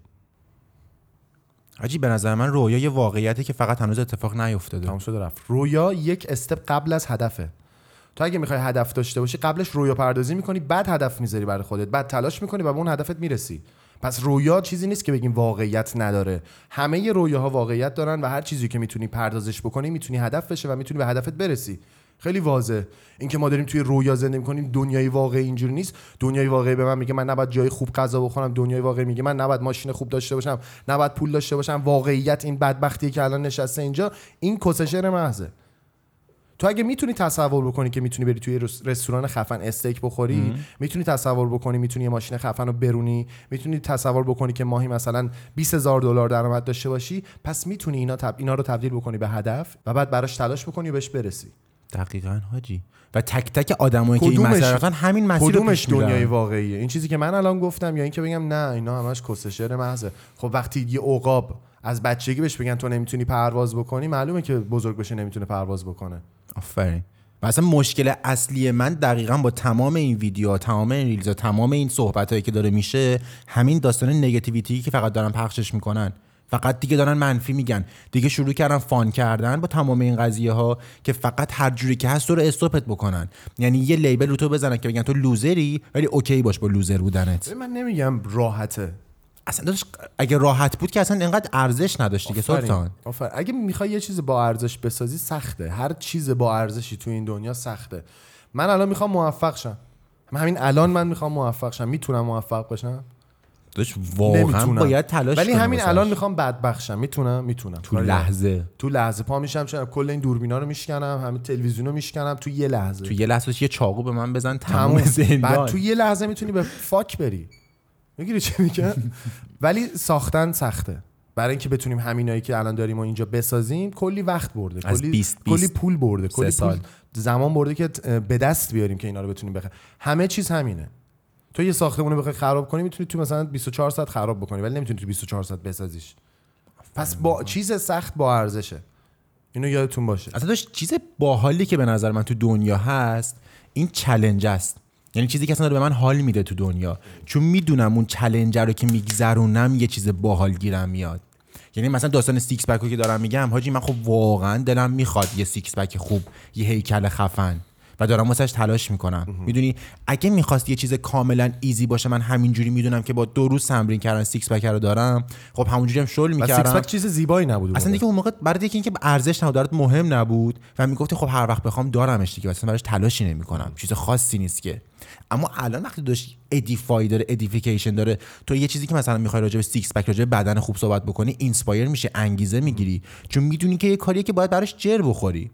حاجی به نظر من رویا یه واقعیتی که فقط هنوز اتفاق نیفتاده. تمام شده رفت. رویا یک استپ قبل از هدفه. تو اگه می‌خوای هدف داشته باشی قبلش رویا پردازی می‌کنی بعد هدف می‌ذاری برای خودت. بعد تلاش می‌کنی و به اون هدفت می‌رسی. پس رویا چیزی نیست که بگیم واقعیت نداره. همه رویاها واقعیت دارن و هر چیزی که می‌تونی پردازش بکنی می‌تونی هدف بشه و می‌تونی به هدفت برسی. خیلی واضح اینکه ما داریم توی رویا زندگی می‌کنیم دنیای واقعی اینجوری نیست. دنیای واقعی به من میگه من نباید جای خوب غذا بخورم. دنیای واقعی میگه من نباید ماشین خوب داشته باشم. نباید پول داشته باشم. واقعیت این بدبختی که الان نشسته اینجا این کسشر محضه. تو اگه می‌تونی تصور بکنی که می‌تونی بری توی رس- رستوران خفن استیک بخوری می‌تونی تصور بکنی می‌تونی یه ماشین خفن رو برونی می‌تونی تصور بکنی که ماهی مثلا 20 هزار دلار درآمد داشته باشی پس می‌تونی اینا تب... اینا رو تبدیل بکنی به هدف و بعد براش تلاش بکنی و بهش برسی. دقیقا حاجی. و تک تک آدمایی که این مسیر همین مسیر رو پیش. دنیای واقعیه؟ این چیزی که من الان گفتم یا اینکه بگم نه اینا همش کس شعر محضه. خب وقتی یه عقاب از بچگی بهش بگن تو نمی‌تونی پرواز بکنی معلومه که بزرگ بشه نمی‌تونه پرواز بکنه. آفرین. و اصلا مشکل اصلی من دقیقا با تمام این ویدیو تمام این reels تمام این صحبت هایی که داره میشه همین داستان negativity که فقط دارن پخشش می‌کنن. فقط دیگه دارن منفی میگن. دیگه شروع کردن fun کردن با تمام این قضیه ها که فقط هر جوری که هست تو رو استوپت بکنن. یعنی یه label رو تو بزنن که بگن تو loser ی ولی okay باش با loser بودنت. من نمیگم راحته. اصلا داداش اگه راحت بود که اصلا اینقدر ارزش نداشت دیگه. سلطان. آفرین. اگه می‌خوای یه چیز با ارزش بسازی سخته. هر چیز با ارزشی تو این دنیا سخته. من الان می‌خوام موفق شم. من همین الان من می‌خوام موفق شم. می‌تونم موفق باشم داداش واقعا نمی‌تونم. باید تلاش ولی همین. الان می‌خوام بدبخت شم می‌تونم می‌تونم. تو ندارم. لحظه. تو لحظه پا میشم چرا؟ کل این دوربینا رو میشکنم همه تلویزیون رو میشکنم. تو یه لحظه. تو یه لحظه یه چاقو به من بزن تموم زندان بعد تو یه لحظه می‌تونی به فاک بری. می‌گیری چه میگم ولی ساختن سخته. برای اینکه بتونیم همینایی که الان داریم و اینجا بسازیم کلی وقت برده. از کلی 20 کلی 20 پول برده. کلی سال. پول زمان برده که به دست بیاریم که اینا رو بتونیم بخریم. همه چیز همینه. تو یه ساختمون رو بخوای خراب کنی می‌تونی تو مثلا 24 ساعت خراب بکنی ولی نمی‌تونی تو 24 ساعت بسازیش. پس با چیز سخت با ارزشه. اینو یادتون باشه. اصلا داشت چیز باحالی که به نظر من تو دنیا هست این challenge است. یعنی چیزی که اصلا داره به من حال میده تو دنیا. چون می‌دونم اون challenge رو که میگذرونم یه چیز باحال گیرم میاد. یعنی مثلا داستان six pack رو که دارم میگم حاجی من خب واقعا دلم می‌خواد یه six pack خوب یه هیکل خفن. و دارم واسش تلاش می‌کنم. می‌دونی؟ اگه می‌خواست یه چیز کاملا easy باشه من همینجوری می‌دونم که با دو روز تمرین کردن six pack رو دارم. خب همونجوری هم شل می‌کردم. six pack چیز زیبایی نبود اصلا. دیگه اون موقع برای دیگه اینکه ارزش نبود برات مهم نبود و می‌گفتی خب هر وقت بخوام دارمش دیگه. اصلا براش تلاشی نمی‌کنم. چیز خاصی نیست که. اما الان وقتی داشت ادیفای داره ادیفیکیشن داره تو یه چیزی که مثلا می‌خوای راجع به سیکس پک راجع به بدن خوب صحبت بکنی اینسپایر میشه انگیزه می‌گیری. چون می‌دونی که یه کاریه که باید براش جر بخوری.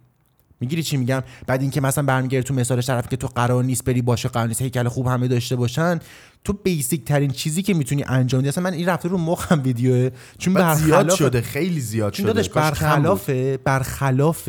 می‌گیری چی میگم؟ بعد اینکه مثلا برمیگردی تو مثال طرف که تو قرار نیست بری باشه قرار نیست هیکل خوب همه داشته باشن تو بیسیک ترین چیزی که می‌تونی انجام بدی اصلا من این رفته رو مخم ویدیوه چون زیاد برخلاف شده خیلی زیاد شده داداش. برخلاف برخلاف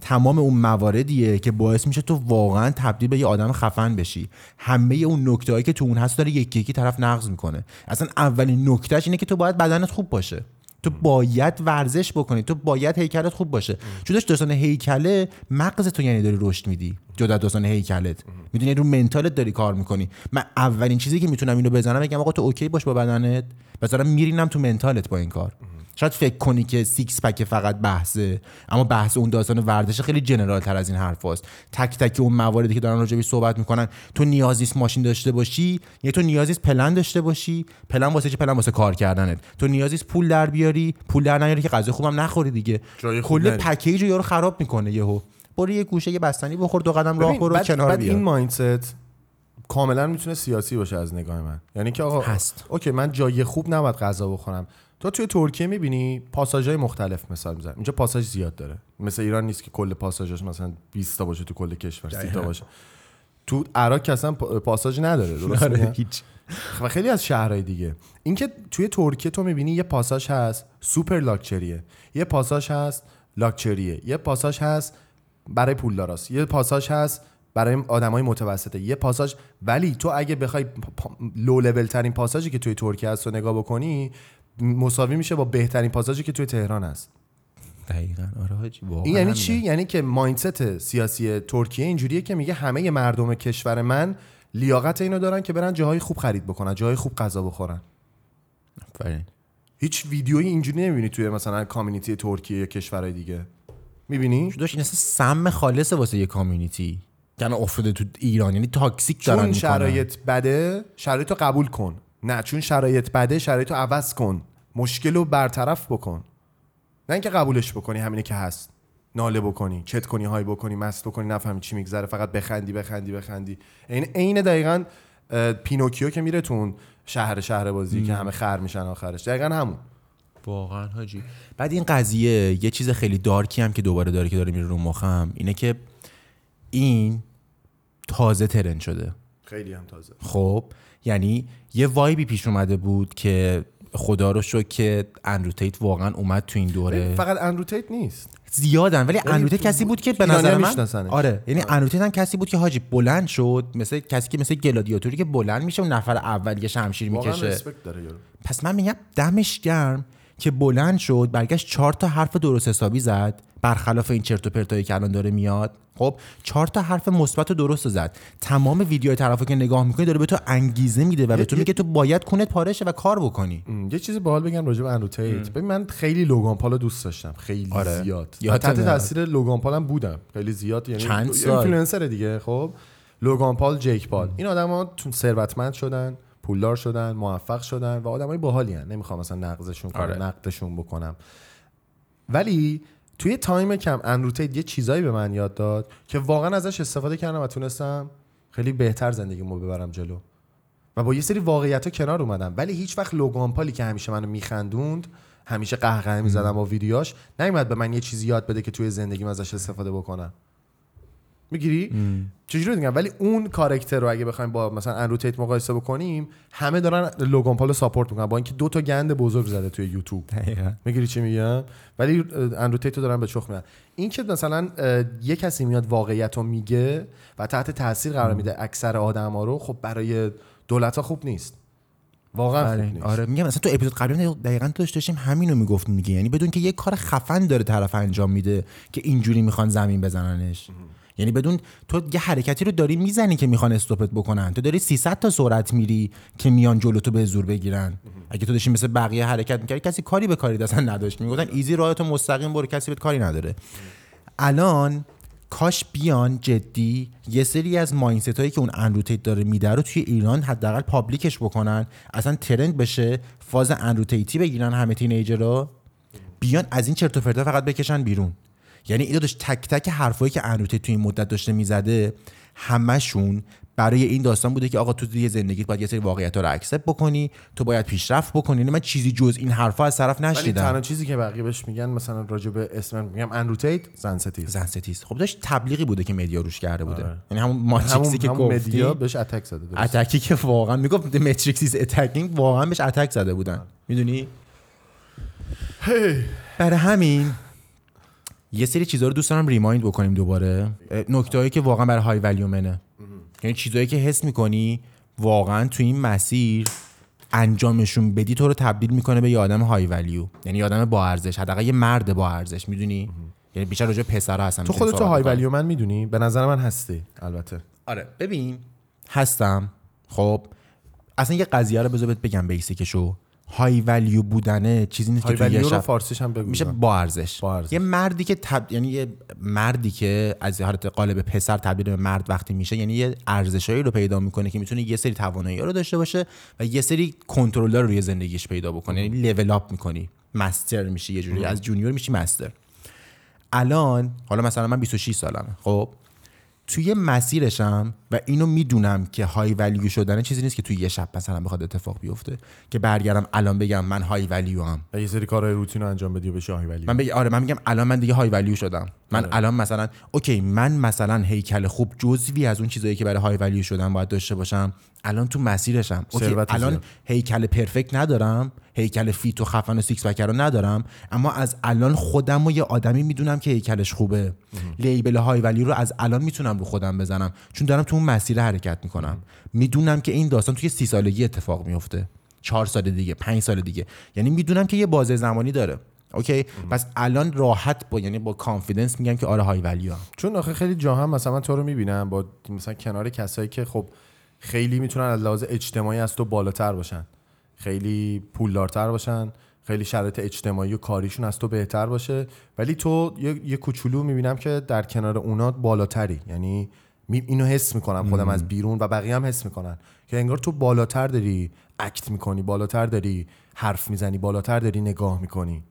تمام اون مواردیه که باعث میشه تو واقعا تبدیل به یه آدم خفن بشی. همه اون نکته هایی که تو اون هست داره یکی یکی طرف نقض می‌کنه. اصلا اولین نکتهش اینه که تو باید بدنت خوب باشه. تو باید ورزش بکنی. تو باید هیکلت خوب باشه. چون داشت داستان هیکله مغز تو یعنی داری رشد میدی. جدا داستان هیکلت. می‌دونی رو منتالت داری کار می‌کنی. من اولین چیزی که می‌تونم اینو بزنم بگم آقا تو اوکی باش با بدنت. دارم میرینم تو منتالت با این کار. شاید فکر کنی که six pack فقط بحثه اما بحث اون داستان ورزش خیلی general تر از این حرف هست. تک تک اون مواردی که دارن راجبش صحبت می‌کنن تو نیازی نیست ماشین داشته باشی یا تو نیازی نیست پلن داشته باشی پلن واسه چی؟ پلن واسه کار کردنت. تو نیازی نیست پول در بیاری پول در نیاری که غذا خوبم نخوری دیگه. کل. package رو یارو خراب می‌کنه یهو. برو یه گوشه یه بستنی بخور دو قدم راه برو کنار بیا این mindset کاملا می‌تونه سیاسی باشه از نگاه من. یعنی که آقا هست. Okay من جای خوب نباید غذا بخورم. تو توی ترکیه می‌بینی پاساژهای مختلف مثال می‌زنم. اینجا پاساژ زیاد داره. مثل ایران نیست که کل پاساژش مثلا 20 تا باشه تو کل کشور 30 تا باشه. تو عراق که اصلا پا- پاساژ نداره درست آره،؟ هیچ. و خیلی از شهرهای دیگه. اینکه توی ترکیه تو می‌بینی یه پاساژ هست سوپر لاکچریه. یه پاساژ هست لاکچریه. یه پاساژ هست برای پولداراست یه پاساژ هست برای آدمای متوسطه. یه پاساژ ولی تو اگه بخوای پا- لو لول ترین پاساژی که توی ترکیه هست رو نگاه بکنی مساوی میشه با بهترین پاساژی که توی تهران هست. دقیقاً. آره حاجی این یعنی. چی؟ یعنی که مایندست سیاسی ترکیه اینجوریه که میگه همه مردم کشور من لیاقت اینو دارن که برن جاهای خوب خرید بکنن جاهای خوب غذا بخورن. آفرین. هیچ ویدیویی اینجوری نمی‌بینی توی مثلا کامیونیتی ترکیه یا کشورهای دیگه. می‌بینی؟ داشت؟ این اصلا سم خالص واسه یه کامیونیتی. الان افتاده تو ایران یعنی تاکسیک دارن چون. شرایط بده شرایط رو قبول کن. نه چون شرایط بده شرایط رو عوض کن. مشکل رو برطرف بکن. نه اینکه قبولش بکنی همینه که هست. ناله بکنی چت کنی های بکنی مست بکنی نفهمی چی میگذره فقط بخندی بخندی بخندی. این عین دقیقا پینوکیو که میره تو اون شهر شهر بازی که همه خر میشن آخرش. دقیقا همون. واقعا حاجی. بعد این قضیه یه چیز خیلی دارکی هم که دوباره داره که داره میره رو مخم اینه که این تازه trend شده. خیلی هم تازه. خب یعنی یه vibe ی پیش اومده بود که خدا رو شکر که اندرو تیت واقعا اومد تو این دوره. فقط اندرو تیت نیست. زیادن ولی اندرو تیت تو- کسی بود که به نظر من. آره یعنی اندرو تیت هم کسی بود که حاجی بلند شد مثل کسی که مثل گلادیاتوری که بلند میشه و نفر اول یه شمشیر می‌کشه. Respect داره یارو. پس من میگم دمش گرم که بلند شد برگشت چهار تا حرف درست حسابی زد. برخلاف این چرت و پرتایی که الان داره میاد. خب چهار تا حرف مثبت و درست رو زد. تمام ویدیوهای طرفو که نگاه می‌کنی داره به تو انگیزه میده و به تو میگه تو باید کونت پاره شه و کار بکنی. یه چیزی باحال بگم راجع به اندرو تیت ببین من خیلی لوگان پال رو دوست داشتم. خیلی آره. زیاد. یادت تحت. تاثیر لوگان پال هم بودم. خیلی زیاد یعنی چند سال؟ اینفلوئنسر دیگه خب. لوگان پال جیک پال. این آدما تو ثروتمند شدن پولدار شدن موفق شدن و آدمای باحالی نمی‌خوام مثلا نقضشون کنم آره. نقدشون بکنم. ولی توی تایم کم اندرو تیت یه چیزایی به من یاد داد که واقعا ازش استفاده کردم و تونستم خیلی بهتر زندگیمو ببرم جلو. و با یه سری واقعیت ها کنار اومدم. ولی هیچ وقت لوگان پالی که همیشه منو میخندوند همیشه قهقه می‌زدم با ویدیوهاش نیومد به من یه چیزی یاد بده که توی زندگیم ازش استفاده بکنم. می‌گیری؟ چجوری میگم؟ ولی اون کاراکتر رو اگه بخوایم با مثلا اندرو تیت مقایسه بکنیم همه دارن لوگان پال ساپورت می‌کنن. با اینکه دو تا گند بزرگ زده توی یوتیوب. می‌گیری چی میگم؟ ولی اه، اندرو تیت رو دارن به چخ میدن. این که مثلا یه کسی میاد واقعیت رو میگه و تحت تاثیر قرار میده اکثر آدم ها رو خب برای دولت ها خوب نیست. واقعا آره, نیست. آره. میگم مثلا تو اپیزود قبلی دقیقا تو داشتیم همینو می‌گفتیم دیگه. یعنی بدون که یه کار خفن داره طرف انجام میده که اینجوری می‌خوان زمین بزننش. یعنی بدون تو یه حرکتی رو داری می‌زنی که می‌خوان استوپت بکنن. تو داری 300 تا سرعت میری که میان جلو تو به زور بگیرن. اگه تو داشتی مثل بقیه حرکت می‌کردی کسی کاری به کاری اصلا نداشت. می‌گفتن easy راهتو مستقیم برو کسی بهت کاری نداره. الان کاش بیان جدی یه سری از mindset هایی که اون اندرو تیت داره میده رو توی ایران حداقل public ش بکنن. اصلا trend بشه فاز اندرو تیتی بگیرن همه teenager ها. بیان از این چرت و فقط بکشن بیرون. یعنی این داشت تک تک حرفایی که اندرو تیت توی این مدت داشته می‌زده همشون برای این داستان بوده که آقا تو توی زندگیت باید یه سری واقعیت رو accept بکنی تو باید پیشرفت بکنی. یعنی من چیزی جز این حرفا از طرف ولی نشنیدم. تنها چیزی که بقیه بهش میگن مثلا راجع به اسم میگم اندرو تیت زن ستیز زن ستیز خب داشت تبلیغی بوده که media روش کرده بوده. آره. یعنی همون matrix ی همون که همون گفتی. media بهش attack زده درست. attack ی که واقعا می‌گفت matrix attacking واقعا بهش attack زده بودن. می‌دونی؟ برای همین یه سری چیزها رو دوست دارم ریمایند بکنیم دوباره. نکته هایی که واقعا برای های ولیو منه. یعنی چیزهایی که حس می‌کنی واقعا تو این مسیر انجامشون بدی تو رو تبدیل می‌کنه به یه آدم های ولیو یعنی یه آدم با ارزش حداقل یه مرد با ارزش می‌دونی؟ یعنی بیشتر راجع پسرا هستم تو صحبت های. ولیو من می‌دونی؟ به نظر من هستی البته. آره ببین هستم. خب اصلا یه قضیه رو بذار بهت بگم بیسیکشو های ولیو بودنه چیزی نیست که توی یه شب فارسیش هم میشه با ارزش. یه مردی که تب... یعنی یه مردی که از حالت قالب پسر تبدیل به مرد وقتی میشه یعنی یه ارزشایی رو پیدا می‌کنه که می‌تونه یه سری توانایی رو داشته باشه و یه سری کنترلر رو روی زندگیش پیدا بکنه. یعنی لول اپ می‌کنی مستر میشی یه جوری از جونیور میشی مستر الان حالا مثلا من 26 سالمه خب؟ توی مسیرشم و اینو می‌دونم که های ولیو شدن چیزی نیست که توی یه شب مثلا بخواد اتفاق بیفته که برگردم الان بگم من high value ام و یه سری کارهای روتین رو انجام بدی و بشه high value من بگم آره من میگم الان من دیگه high value شدم. من الان مثلا okay من مثلا هیکل خوب جزوی از اون چیزایی که برای high value شدن باید داشته باشم الان تو مسیرشم. okay الان زیاد. هیکل perfect ندارم هیکل fit و خفن و six pack رو ندارم اما از الان خودم و یه آدمی می‌دونم که هیکلش خوبه. label high value رو از الان می‌تونم رو خودم بزنم. چون دارم تو اون مسیر حرکت می‌کنم. می‌دونم که این داستان توی سی سالگی اتفاق میفته چهار سال دیگه پنج سال دیگه. یعنی می‌دونم که یه بازه زمانی داره. okay؟ پس الان راحت با یعنی با confidence میگم که آره high value چون آخه خیلی جا هم مثلا من تو رو می‌بینم با مثلا کنار کسایی که خب خیلی می‌تونن از لحاظ اجتماعی از تو بالاتر باشن. خیلی پولدارتر باشن. خیلی شرایط اجتماعی و کاریشون از تو بهتر باشه. ولی تو یه, یه کوچولو می‌بینم که در کنار اونا بالاتری. یعنی اینو حس می‌کنم خودم از بیرون و بقیه هم حس می‌کنن. که انگار تو بالاتر داری act می‌کنی بالاتر داری حرف می‌زنی بالاتر داری نگاه می‌کنی.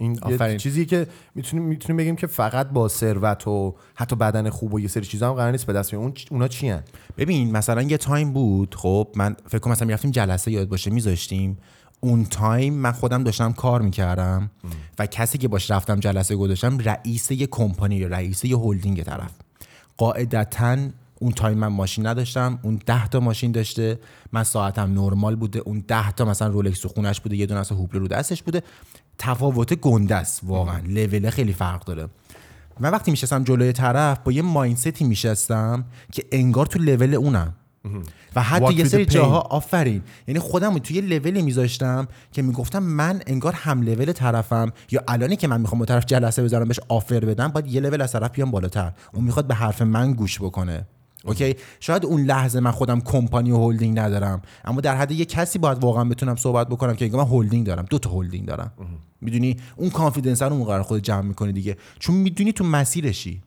این یه آفرین. چیزی که می‌تونیم می‌تونیم بگیم که فقط با ثروت و حتی بدن خوب و یه سری چیزا هم قرار نیست به دست بیاریم. اون اونا چی ان؟ ببین مثلا یه تایم بود خب من فکر کنم مثلا می‌رفتیم جلسه یادت باشه میذاشتیم اون تایم من خودم داشتم کار می‌کردم و کسی که باش رفتم جلسه گذاشتم رئیس یه کمپانی یا رئیس یه هلدینگ طرف قاعدتا اون تایم من ماشین نداشتم اون ده تا ماشین داشته من ساعتم نرمال بوده اون ده تا مثلا رولکس تو خونش بوده یه دونه از هوبلو دستش بوده تفاوت گنده است واقعا. لول خیلی فرق داره. من وقتی میشستم جلوی طرف با یه mindset ی میشستم که انگار تو لول اونم. و حتی یه سری. جاها آفرین. یعنی خودم توی یه لولی میذاشتم که می‌گفتم من انگار هم لول طرفم یا الانی که من می‌خوام با طرف جلسه بذارم بهش offer بدم باید یه لول از طرف بیام بالاتر. اون می‌خواد به حرف من گوش بکنه. okay؟ شاید اون لحظه من خودم کمپانی و هلدینگ ندارم. اما در حد یه کسی باید واقعا بتونم صحبت بکنم که من هلدینگ دارم. دو تا هلدینگ دارم. می‌دونی؟ اون confidence رو اون قرار خود جمع می‌کنی دیگه. چون می‌دونی تو مسیرشی.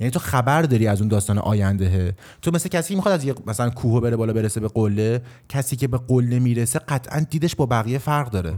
یعنی تو خبر داری از اون داستان آینده. تو مثل کسی که می‌خواد از یه مثلا کوه بره بالا برسه به قله کسی که به قله می‌رسه قطعا دیدش با بقیه فرق داره.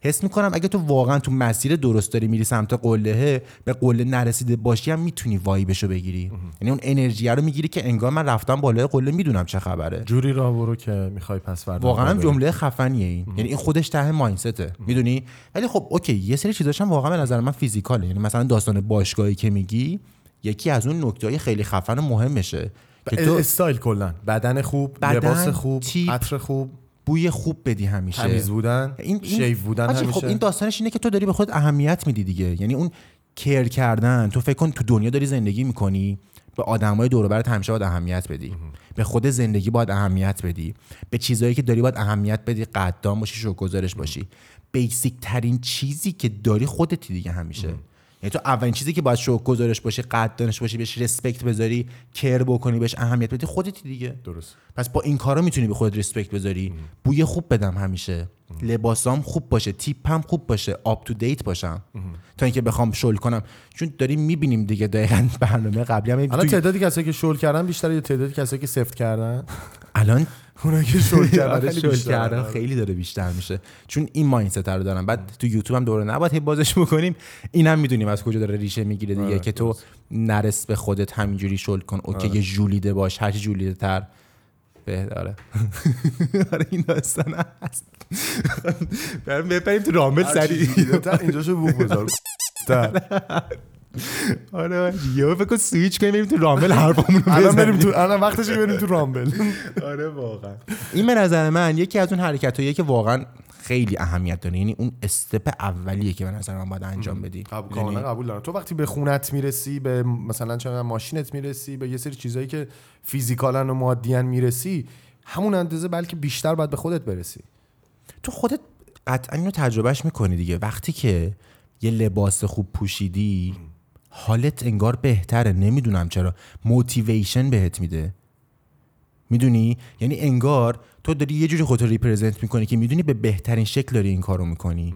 حس می‌کنم اگه تو واقعا تو مسیر درست داری میری سمت قله به قله نرسیده باشی هم می‌تونی vibe شو بگیری. یعنی اون انرژی رو می‌گیری که انگار من رفتم بالای قله می‌دونم چه خبره. جوری راه برو که می‌خوای پس فردا واقعا. جمله خفنیه این. یعنی این خودش ته مایندسته. می‌دونی؟ ولی خب اوکی یه سری چیزاش هم واقعا به نظر من فیزیکاله. یعنی مثلا داستان باشگاهی که میگی یکی از اون نکته خیلی خفن و مهمشه که تو استایل کلا. بدن خوب بدن، لباس خوب عطر خوب. بوی خوب بدی همیشه. تمیز بودن این این شیف بودن حاجی، همیشه. خب این داستانش اینه که تو داری به خود اهمیت میدی دیگه. یعنی اون کیر کردن تو فکر کن تو دنیا داری زندگی می‌کنی به آدمای دور و برت همیشه باید اهمیت بدی. به خود زندگی باید اهمیت بدی. به چیزایی که داری باید اهمیت بدی قدردان باشی شکرگزارش باشی. بیسیک ترین چیزی که داری خودتی دیگه همیشه. یعنی تو اولین چیزی که باید شکر گزارش باشی قدردانش باشی بهش رسپکت بذاری کر بکنی بهش اهمیت بدی خودتی دیگه. درست. پس با این کارا می‌تونی به خودت ریسپکت بذاری. بوی خوب بدم همیشه. لباسام خوب باشه تیپم خوب باشه up to date باشم. تا اینکه بخوام شل کنم. چون داریم می‌بینیم دیگه دقیقا برنامه قبلی هم الان تعدادی کسایی که شل کردن بیشتره یا تعدادی کسایی که سفت کردن. الان اونایی که شل کردن آره، شل. کردن. خیلی داره بیشتر میشه. چون این mindset رو دارن بعد تو یوتیوب هم دوره نباید هی بازش بکنیم. اینم می‌دونیم از کجا داره ریشه می‌گیره دیگه آره، که تو نرس به خودت همینجوری شل کن. okay یه ژولیده باش هر ژولیده تر. بهتره. آره این داستان هست. بریم تو دیده تر اینجاشو بوق بذار. تر. آره یهو فکر سویچ کنیم بریم تو رامبل حرفمون رو الان بریم. تو الان وقتشه که بریم تو رامبل. آره واقعا. این به نظر من یکی از اون حرکتاییه که واقعا خیلی اهمیت داره. یعنی اون استپ اولیه که به نظر من باید انجام بدی. قبول؟ کاملا قبول دارم. تو وقتی به خونت می‌رسی به مثلا چه ماشینت می‌رسی به یه سری چیزایی که physically ا و مادیان می‌رسی همون اندازه بلکه بیشتر باید به خودت برسی. تو خودت قطعا اینو تجربهش می‌کنی دیگه. وقتی که یه لباس خوب پوشیدی حالت انگار بهتره. نمی‌دونم چرا. motivation بهت میده. می‌دونی؟ یعنی انگار تو داری یه جوری خودت represent می‌کنی که می‌دونی به بهترین شکل داری این کارو می‌کنی.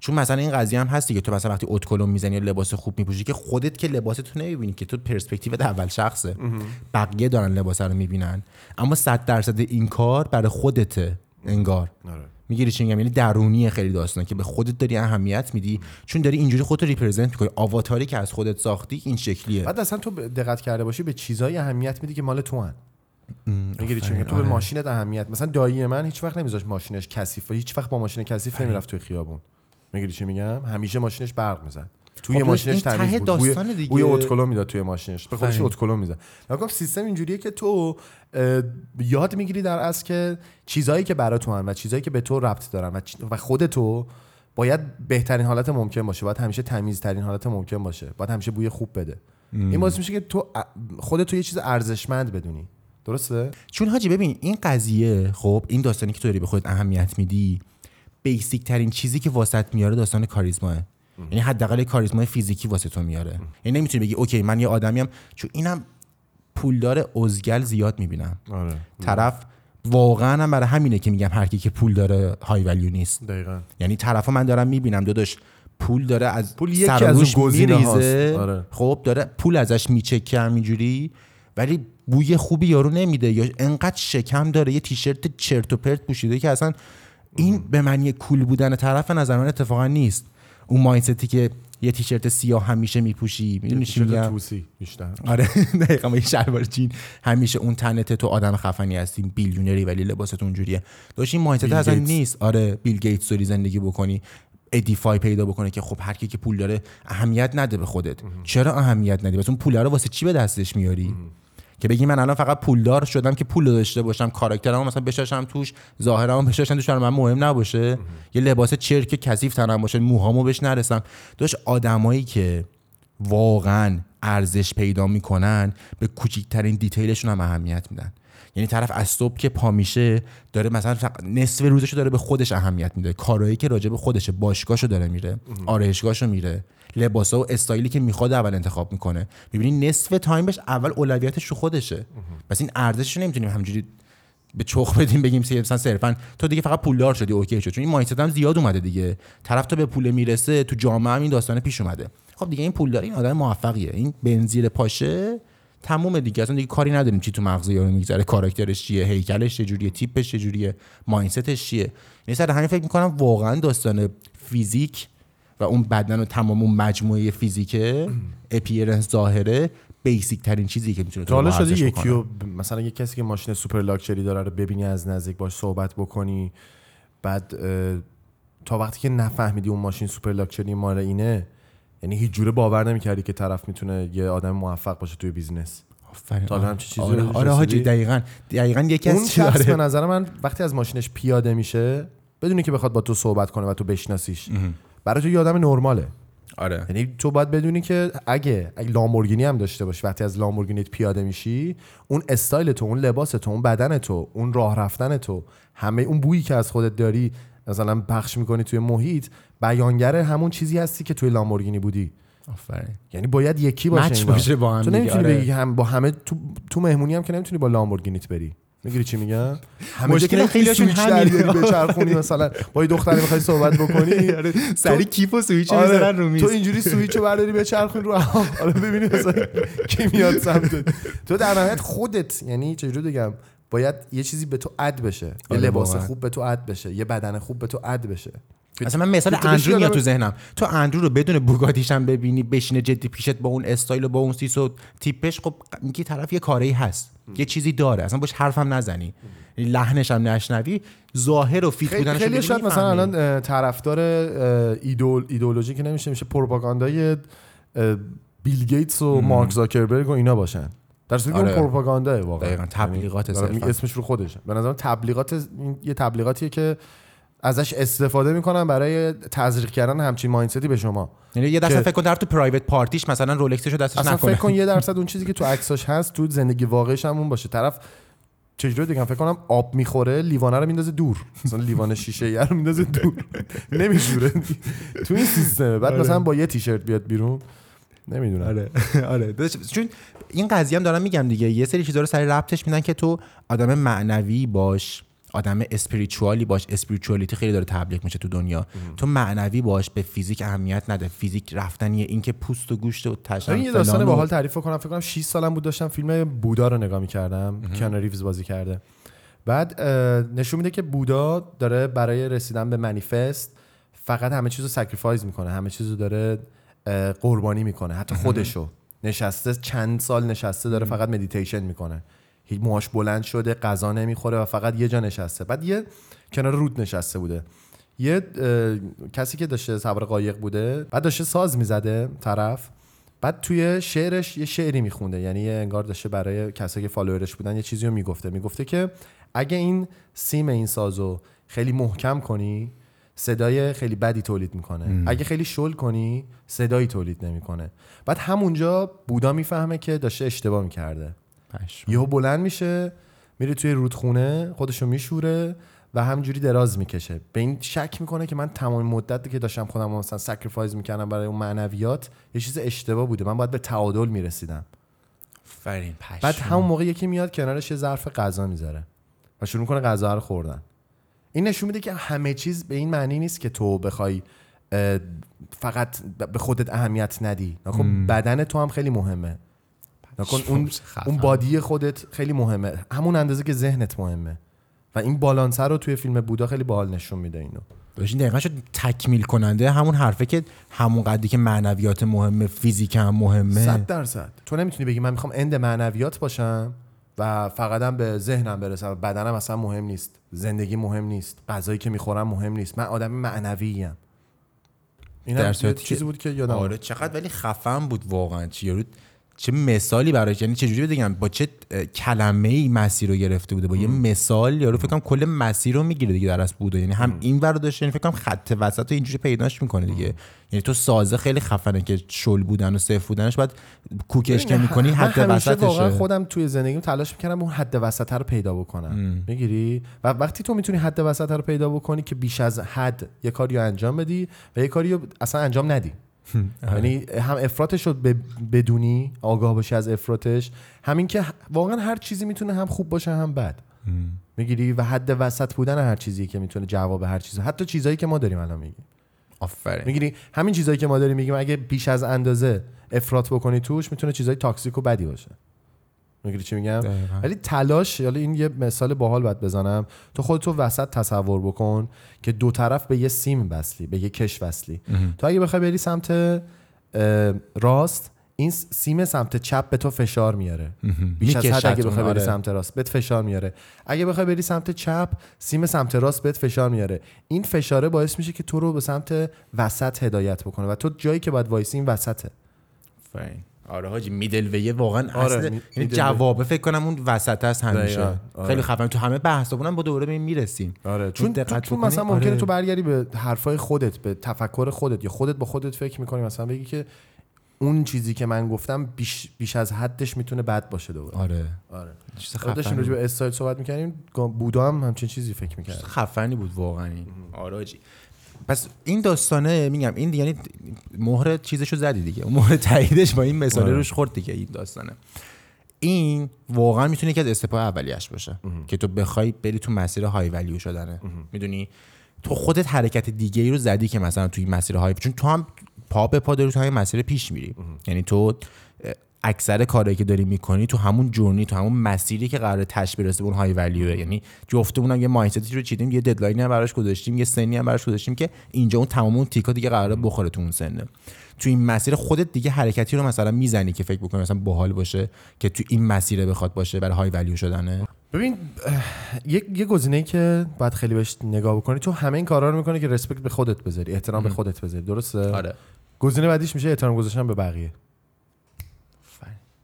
چون مثلا این قضیه هم هست دیگه. تو مثلا وقتی ادکلن می‌زنی یا لباس خوب میپوشی که خودت که لباس تو نمی‌بینی که تو پرسپکتیو اول شخصه. بقیه دارن لباس رو می‌بینن. اما صد درصد این کار برای خودته. انگار. آره. می‌گیری چی میگم؟ یعنی درونی خیلی داستانه که به خودت داری اهمیت میدی. چون داری اینجوری خودت ریپرزنت می‌کنی. آواتاری که از خودت ساختی این شکلیه. بعد اصلا تو دقت کرده باشی به چیزایی اهمیت میدی که مال تو هن می‌گیری چی تو به آره. ماشینت اهمیت. مثلا دایی من هیچ وقت نمیذاش ماشینش کثیف و هیچ وقت با ماشین کثیف نمی‌رفت توی خیابون. می‌گیری چی میگم؟ همیشه ماشینش برق می‌زد. توی خب ماشینش تمیز بود. بوی, داستان دیگه. بوی اتکلو می‌داد توی ماشینش. به خودش. اتکلو می‌زد. نگم سیستم اینجوریه که تو یاد می‌گیری در اصل که چیزایی که برای تو و چیزایی که به تو ربط دارن و, و خود تو باید بهترین حالت ممکن باشه. باید همیشه تمیزترین حالت ممکن باشه. باید همیشه بوی خوب بده. این باعث میشه که تو خودت تو یه چیز ارزشمند بدونی. درسته؟ چون حاجی ببین این قضیه خب این داستانی که تو داری به خودت اهمیت میدی بیسیک ترین چیزی که واسط میاره داستان کاریزماه. یعنی حداقل کاریزمای فیزیکی واسه تو میاره. یعنی نمی‌تونی بگی اوکی من یه آدمیم چون اینم پولدار ازگل زیاد می‌بینم. آره. طرف واقعا هم برای همینه که میگم هر کی که پول داره های ولیو نیست. دقیقا. یعنی طرفا من دارم می‌بینم داداش پول داره از پول یکی از میریزه. آره. خب داره پول ازش میچکه همینجوری ولی بوی خوبی یارو نمیده. یا انقدر شکم داره یه تیشرت چرت و پرت پوشیده که اصلا این به معنی کول بودن طرف نظر من اتفاقا نیست. اون مایندتی که یه تیشرت سیاه همیشه میپوشی می‌دونی چی میگم؟ توسی بیشتر. آره دقیقا یه شلوار جین. همیشه اون تنته تو آدم خفنی هستی بیلیونری ولی لباست اونجوریه. داشت این مایندت اصلا. نیست. آره بیل گیتس داری زندگی بکنی ادیفای پیدا بکنه که خب هر کی که پول داره اهمیت نده به خودت. چرا اهمیت ندی بس اون پول رو واسه چی به دستش میاری؟ که بگی من الان فقط پولدار شدم که پول داشته باشم کاراکترمو مثلا بشاشم توش ظاهرمو بشاشم توش برای من مهم نباشه. یه لباس چرک کثیف تنم باشه موهامو بهش نرسم. داش آدمایی که واقعا ارزش پیدا می‌کنن به کوچیکترین detail شون هم اهمیت میدن. یعنی طرف از صبح که پا میشه داره مثلا فقط نصف روزشو داره به خودش اهمیت میده. کارهایی که راجع به خودشه باشگاهشو داره میره آرایشگاهشو میره. لباسا و استایلی که می‌خواد اول انتخاب می‌کنه. می‌بینی نصف تایمش اول اولویتش رو خودشه. پس این ارزشش رو نمی‌تونیم همجوری به چخ بدیم بگیم مثلا صرفا تو دیگه فقط پولدار شدی اوکی شد. چون این مایندست هم زیاد اومده دیگه. طرف تو به پول می‌رسه تو جامعه هم این داستان پیش اومده. خب دیگه این پولدار این آدم موفقیه. این بنزیر پاشه تموم دیگه. اصلا دیگه کاری نداریم چی تو مغز یارو میگذره کاراکترش چیه هیکلش چجوریه تیپش چجوریه مایندستش چیه. یعنی سر همین فکر می‌کنم واقعا داستان فیزیک و اون بدن و تمام اون مجموعه فیزیکه appearance ظاهره basic ترین چیزی که می‌تونه تا حالا شده یکی مثلا یه کسی که ماشین super luxury داره رو ببینی از نزدیک باش صحبت بکنی بعد تا وقتی که نفهمیدی اون ماشین super luxury مال اینه یعنی هیچ جوره باور نمی‌کردی که طرف می‌تونه یه آدم موفق باشه توی business تا آره. همچین چیزی آره, آره حاجی؟ دقیقاً. دقیقاً یکی اون از شخص به چیزاره نظر من وقتی از ماشینش پیاده میشه بدونی که بخواد با تو صحبت کنه و تو بشناسیش. برای تو یه آدم نرماله. آره. یعنی تو باید بدونی که اگه, اگه لامبورگینی هم داشته باشی وقتی از لامبورگینیت پیاده میشی اون استایل تو اون لباس تو اون بدن تو اون راه رفتن تو همه اون بویی که از خودت داری مثلا پخش می‌کنی توی محیط بیانگر همون چیزی هستی که توی لامبورگینی بودی. آفرین. یعنی باید یکی باشه. باشه با هم تو نمی‌تونی آره. بگی هم با همه تو تو مهمونی هم که نمی‌تونی با لامبورگینیت بری. می‌گیری چی میگم همه مشکل همینه. دریاری بچرخونی مثلا. با یه دختری می‌خوای صحبت بکنی. سری کیف و سویچ آره، می‌ذارن رو میز. تو اینجوری سویچ رو برداری بچرخونی رو حالا ببینی مثلا کی میاد سمتت. تو در نهایت خودت یعنی چجوری بگم باید یه چیزی به تو add بشه. یه آره، لباس. خوب به تو add بشه. یه بدن خوب به تو add بشه. اصلا من مثال اندرو میاد تو ذهنم. تو اندرو رو بدون بوگاتیش هم ببینی بشینه جدی پیشت با اون استایل و با اون سیس و تیپش خب میگی طرف یه کاری هست یه چیزی داره اصلا باش حرفم نزنی. لحنش هم نشنوی ظاهر و fit بودنش خیلی شاید مثلا الان طرفدار ایدول ایدئولوژی که نمیشه میشه پروپاگاندای بیل گیتس و مارک زاکربرگ و اینا باشن. در صورتی که آره. اون پروپاگاندا واقعا. دقیقاً، تبلیغات یعنی. می- اسمش رو خودشه. به نظرم تبلیغات یه تبلیغاتیه که ازش استفاده می‌کنن برای تزریق کردن همچین مایندستی به شما. یعنی یه درصد فکر کن در تو پرایوت پارتیش مثلا رولکسشو دستش اصلا نکنه. فکر کن یه درصد اون چیزی که تو عکساش هست تو زندگی واقعیش هم اون باشه. طرف چجوری دیگه فکر کنم آب می‌خوره لیوانه رو میندازه دور. مثلا لیوان شیشه ای رو میندازه دور. نمیشوره تو این سیستمه. بعد مثلا با یه تیشرت بیاد بیرون. نمی‌دونم. آره. آره. چون این قضیه هم دارم میگم دیگه. یه سری چیزا رو سر ربطش میدن که تو آدم معنوی باش. آدم spiritual ی باش spirituality خیلی داره تبلیغ میشه تو دنیا. تو معنوی باش به فیزیک اهمیت نده. فیزیک رفتنیه این که پوست و گوشت و تشن این یه داستان باحال تعریف کنم. فکر کنم 6 سالم بود داشتم فیلم بودا رو نگاه می‌کردم. کیانو ریوز بازی کرده. بعد نشون میده که بودا داره برای رسیدن به منیفست فقط همه چیز رو sacrifice می‌کنه. همه چیز رو داره قربانی می‌کنه. حتی خودشو. نشسته چند سال نشسته داره فقط مدیتیشن می‌کنه. هیچ موهاش بلند شده غذا نمی‌خوره و فقط یه جا نشسته. بعد یه کنار رود نشسته بوده. یه کسی که داشته سوار قایق بوده بعد داشته ساز می‌زده طرف. بعد توی شعرش یه شعری میخونده. یعنی یه انگار داشته برای کسایی که follower ش بودن یه چیزی رو می‌گفته. می‌گفته که اگه این سیم این سازو خیلی محکم کنی صدای خیلی بدی تولید می‌کنه. اگه خیلی شل کنی صدایی تولید نمی‌کنه. بعد همونجا بودا می‌فهمه که داشته اشتباه می‌کرده. یهو بلند میشه میره توی رودخونه خودشو میشوره و همجوری دراز می‌کشه. به این شک می‌کنه که من تمام مدت که داشتم خودم مثلا sacrifice می‌کردم برای اون معنویات یه چیز اشتباه بوده. من باید به تعادل می‌رسیدم. فرین پشم. بعد همون موقع یکی میاد کنارش یه ظرف غذا می‌ذاره و شروع می‌کنه غذا رو خوردن. این نشون میده که همه چیز به این معنی نیست که تو بخوای فقط به خودت اهمیت ندی. نکن بدن تو هم خیلی مهمه. نکن اون. اون بادی خودت خیلی مهمه. همون اندازه که ذهنت مهمه. و این بالانسه رو توی فیلم بودا خیلی باحال نشون میده اینو. باشین دقیقا شد تکمیل کننده. همون حرفه که همون قدری که معنویات مهمه فیزیک هم مهمه. صد درصد. تو نمی‌تونی بگی من می‌خوام اند معنویات باشم و فقطم به ذهنم برسم. بدنم اصلا مهم نیست. زندگی مهم نیست. غذایی که می‌خورم مهم نیست. من آدم معنوی ام این در هم چیزی بود که یادم آره چقدر ولی خفن بود واقعا. چه یارو چه مثالی براش یعنی چجوری بگم؟ با چه کلمه ای مسیر رو گرفته بوده؟ با یه مثال یارو فکر کنم کل مسیر رو می‌گیره دیگه در از بوده. یعنی هم این ور داشته یعنی فکر کنم خط وسط رو اینجوری پیداش می‌کنه دیگه. یعنی تو سازه خیلی خفنه که شل بودن و صفر بودنش بعد کوکش که می‌کنی حد همیشه واقعا خودم توی زندگیم تلاش می‌کردم اون حد وسط رو پیدا بکنم. می‌گیری؟ و وقتی تو می‌تونی حد وسط رو پیدا بکنی که بیش از حد یه کاری رو انجام بدی و یه کاری رو اصلا انجام ندی. یعنی هم افراطش رو بدونی آگاه باشی از افراطش همین که واقعا هر چیزی می‌تونه هم خوب باشه هم بد. می‌گیری و حد وسط بودن هر چیزی که می‌تونه جواب هر چیزی حتی چیزایی که ما داریم الان میگیم. آفرین. می‌گیری همین چیزایی که ما داریم میگیم اگه بیش از اندازه افراط بکنی توش می‌تونه چیزای تاکسیک و بدی باشه. می‌گیری چی میگم؟ دقیقاً. ولی تلاش حالا این یه مثال باحال باید بزنم. تو خودتو وسط تصور بکن که دو طرف به یه سیم وصلی به یه کش وصلی. تو اگه بخوای بری سمت راست این سیم سمت چپ به تو فشار میاره. بیش از حد اگه بخوای بری آره. سمت راست بهت فشار میاره. اگه بخوای بری سمت چپ سیم سمت راست بهت فشار میاره. این فشاره باعث میشه که تو رو به سمت وسط هدایت بکنه و تو جایی که باید وایسی این وسطه. آفرین آره حاجی میدل ویه واقعا آره، اصل یعنی جوابه فکر کنم اون وسط است همیشه. آره. خیلی خفن تو همه بحثا با دوره به این می‌رسیم. آره چون دقت چون بکنی، مثلا ممکنه آره. تو برگردی به حرفای خودت به تفکر خودت یا خودت با خودت فکر می‌کنی مثلا بگی که اون چیزی که من گفتم بیش, بیش از حدش می‌تونه بد باشه دوباره. آره. آره. چیز آره داشتیم خفنی راجع. به استایل صحبت می‌کردیم بودا هم همچین چیزی فکر می‌کرد خفنی بود واقعا این. آره حاجی. پس این داستانه میگم این یعنی مهر چیزشو زدی دیگه. اون مهر تاییدش با این مثال آره. روش خورد دیگه این داستانه. این واقعا می‌تونه یکی از استپای اولیش باشه که تو بخوای بری تو مسیر های ولیو شدنه. می‌دونی؟ تو خودت حرکت دیگه ای رو زدی که مثلا توی مسیر های چون تو هم پا به پا داری تو همین مسیر پیش میری. یعنی تو اه، اکثر کارهایی که داری می‌کنی تو همون جورنی تو همون مسیری که قرار تش برسه اون های ولیو یعنی جفتمون هم یه مایندتی رو چیدیم یه ددلاینی هم براش گذاشتیم یه سنی هم براش گذاشتیم که اینجا اون تمام اون تیکا دیگه قراره بخوره تو اون سنه تو این مسیر خودت دیگه حرکتی رو مثلا می‌زنی که فکر بکنی مثلا باحال باشه که تو این مسیر بخواد باشه برای های ولیو شدنه. ببین یه یه گزینه‌ای که باید خیلی بهش نگاه بکنی تو همه این کارا رو می‌کنی که رسپکت به خودت بذاری احترام به خودت بذاری درسته؟ آره. گزینه بعدیش میشه احترام گذاشتن به بقیه.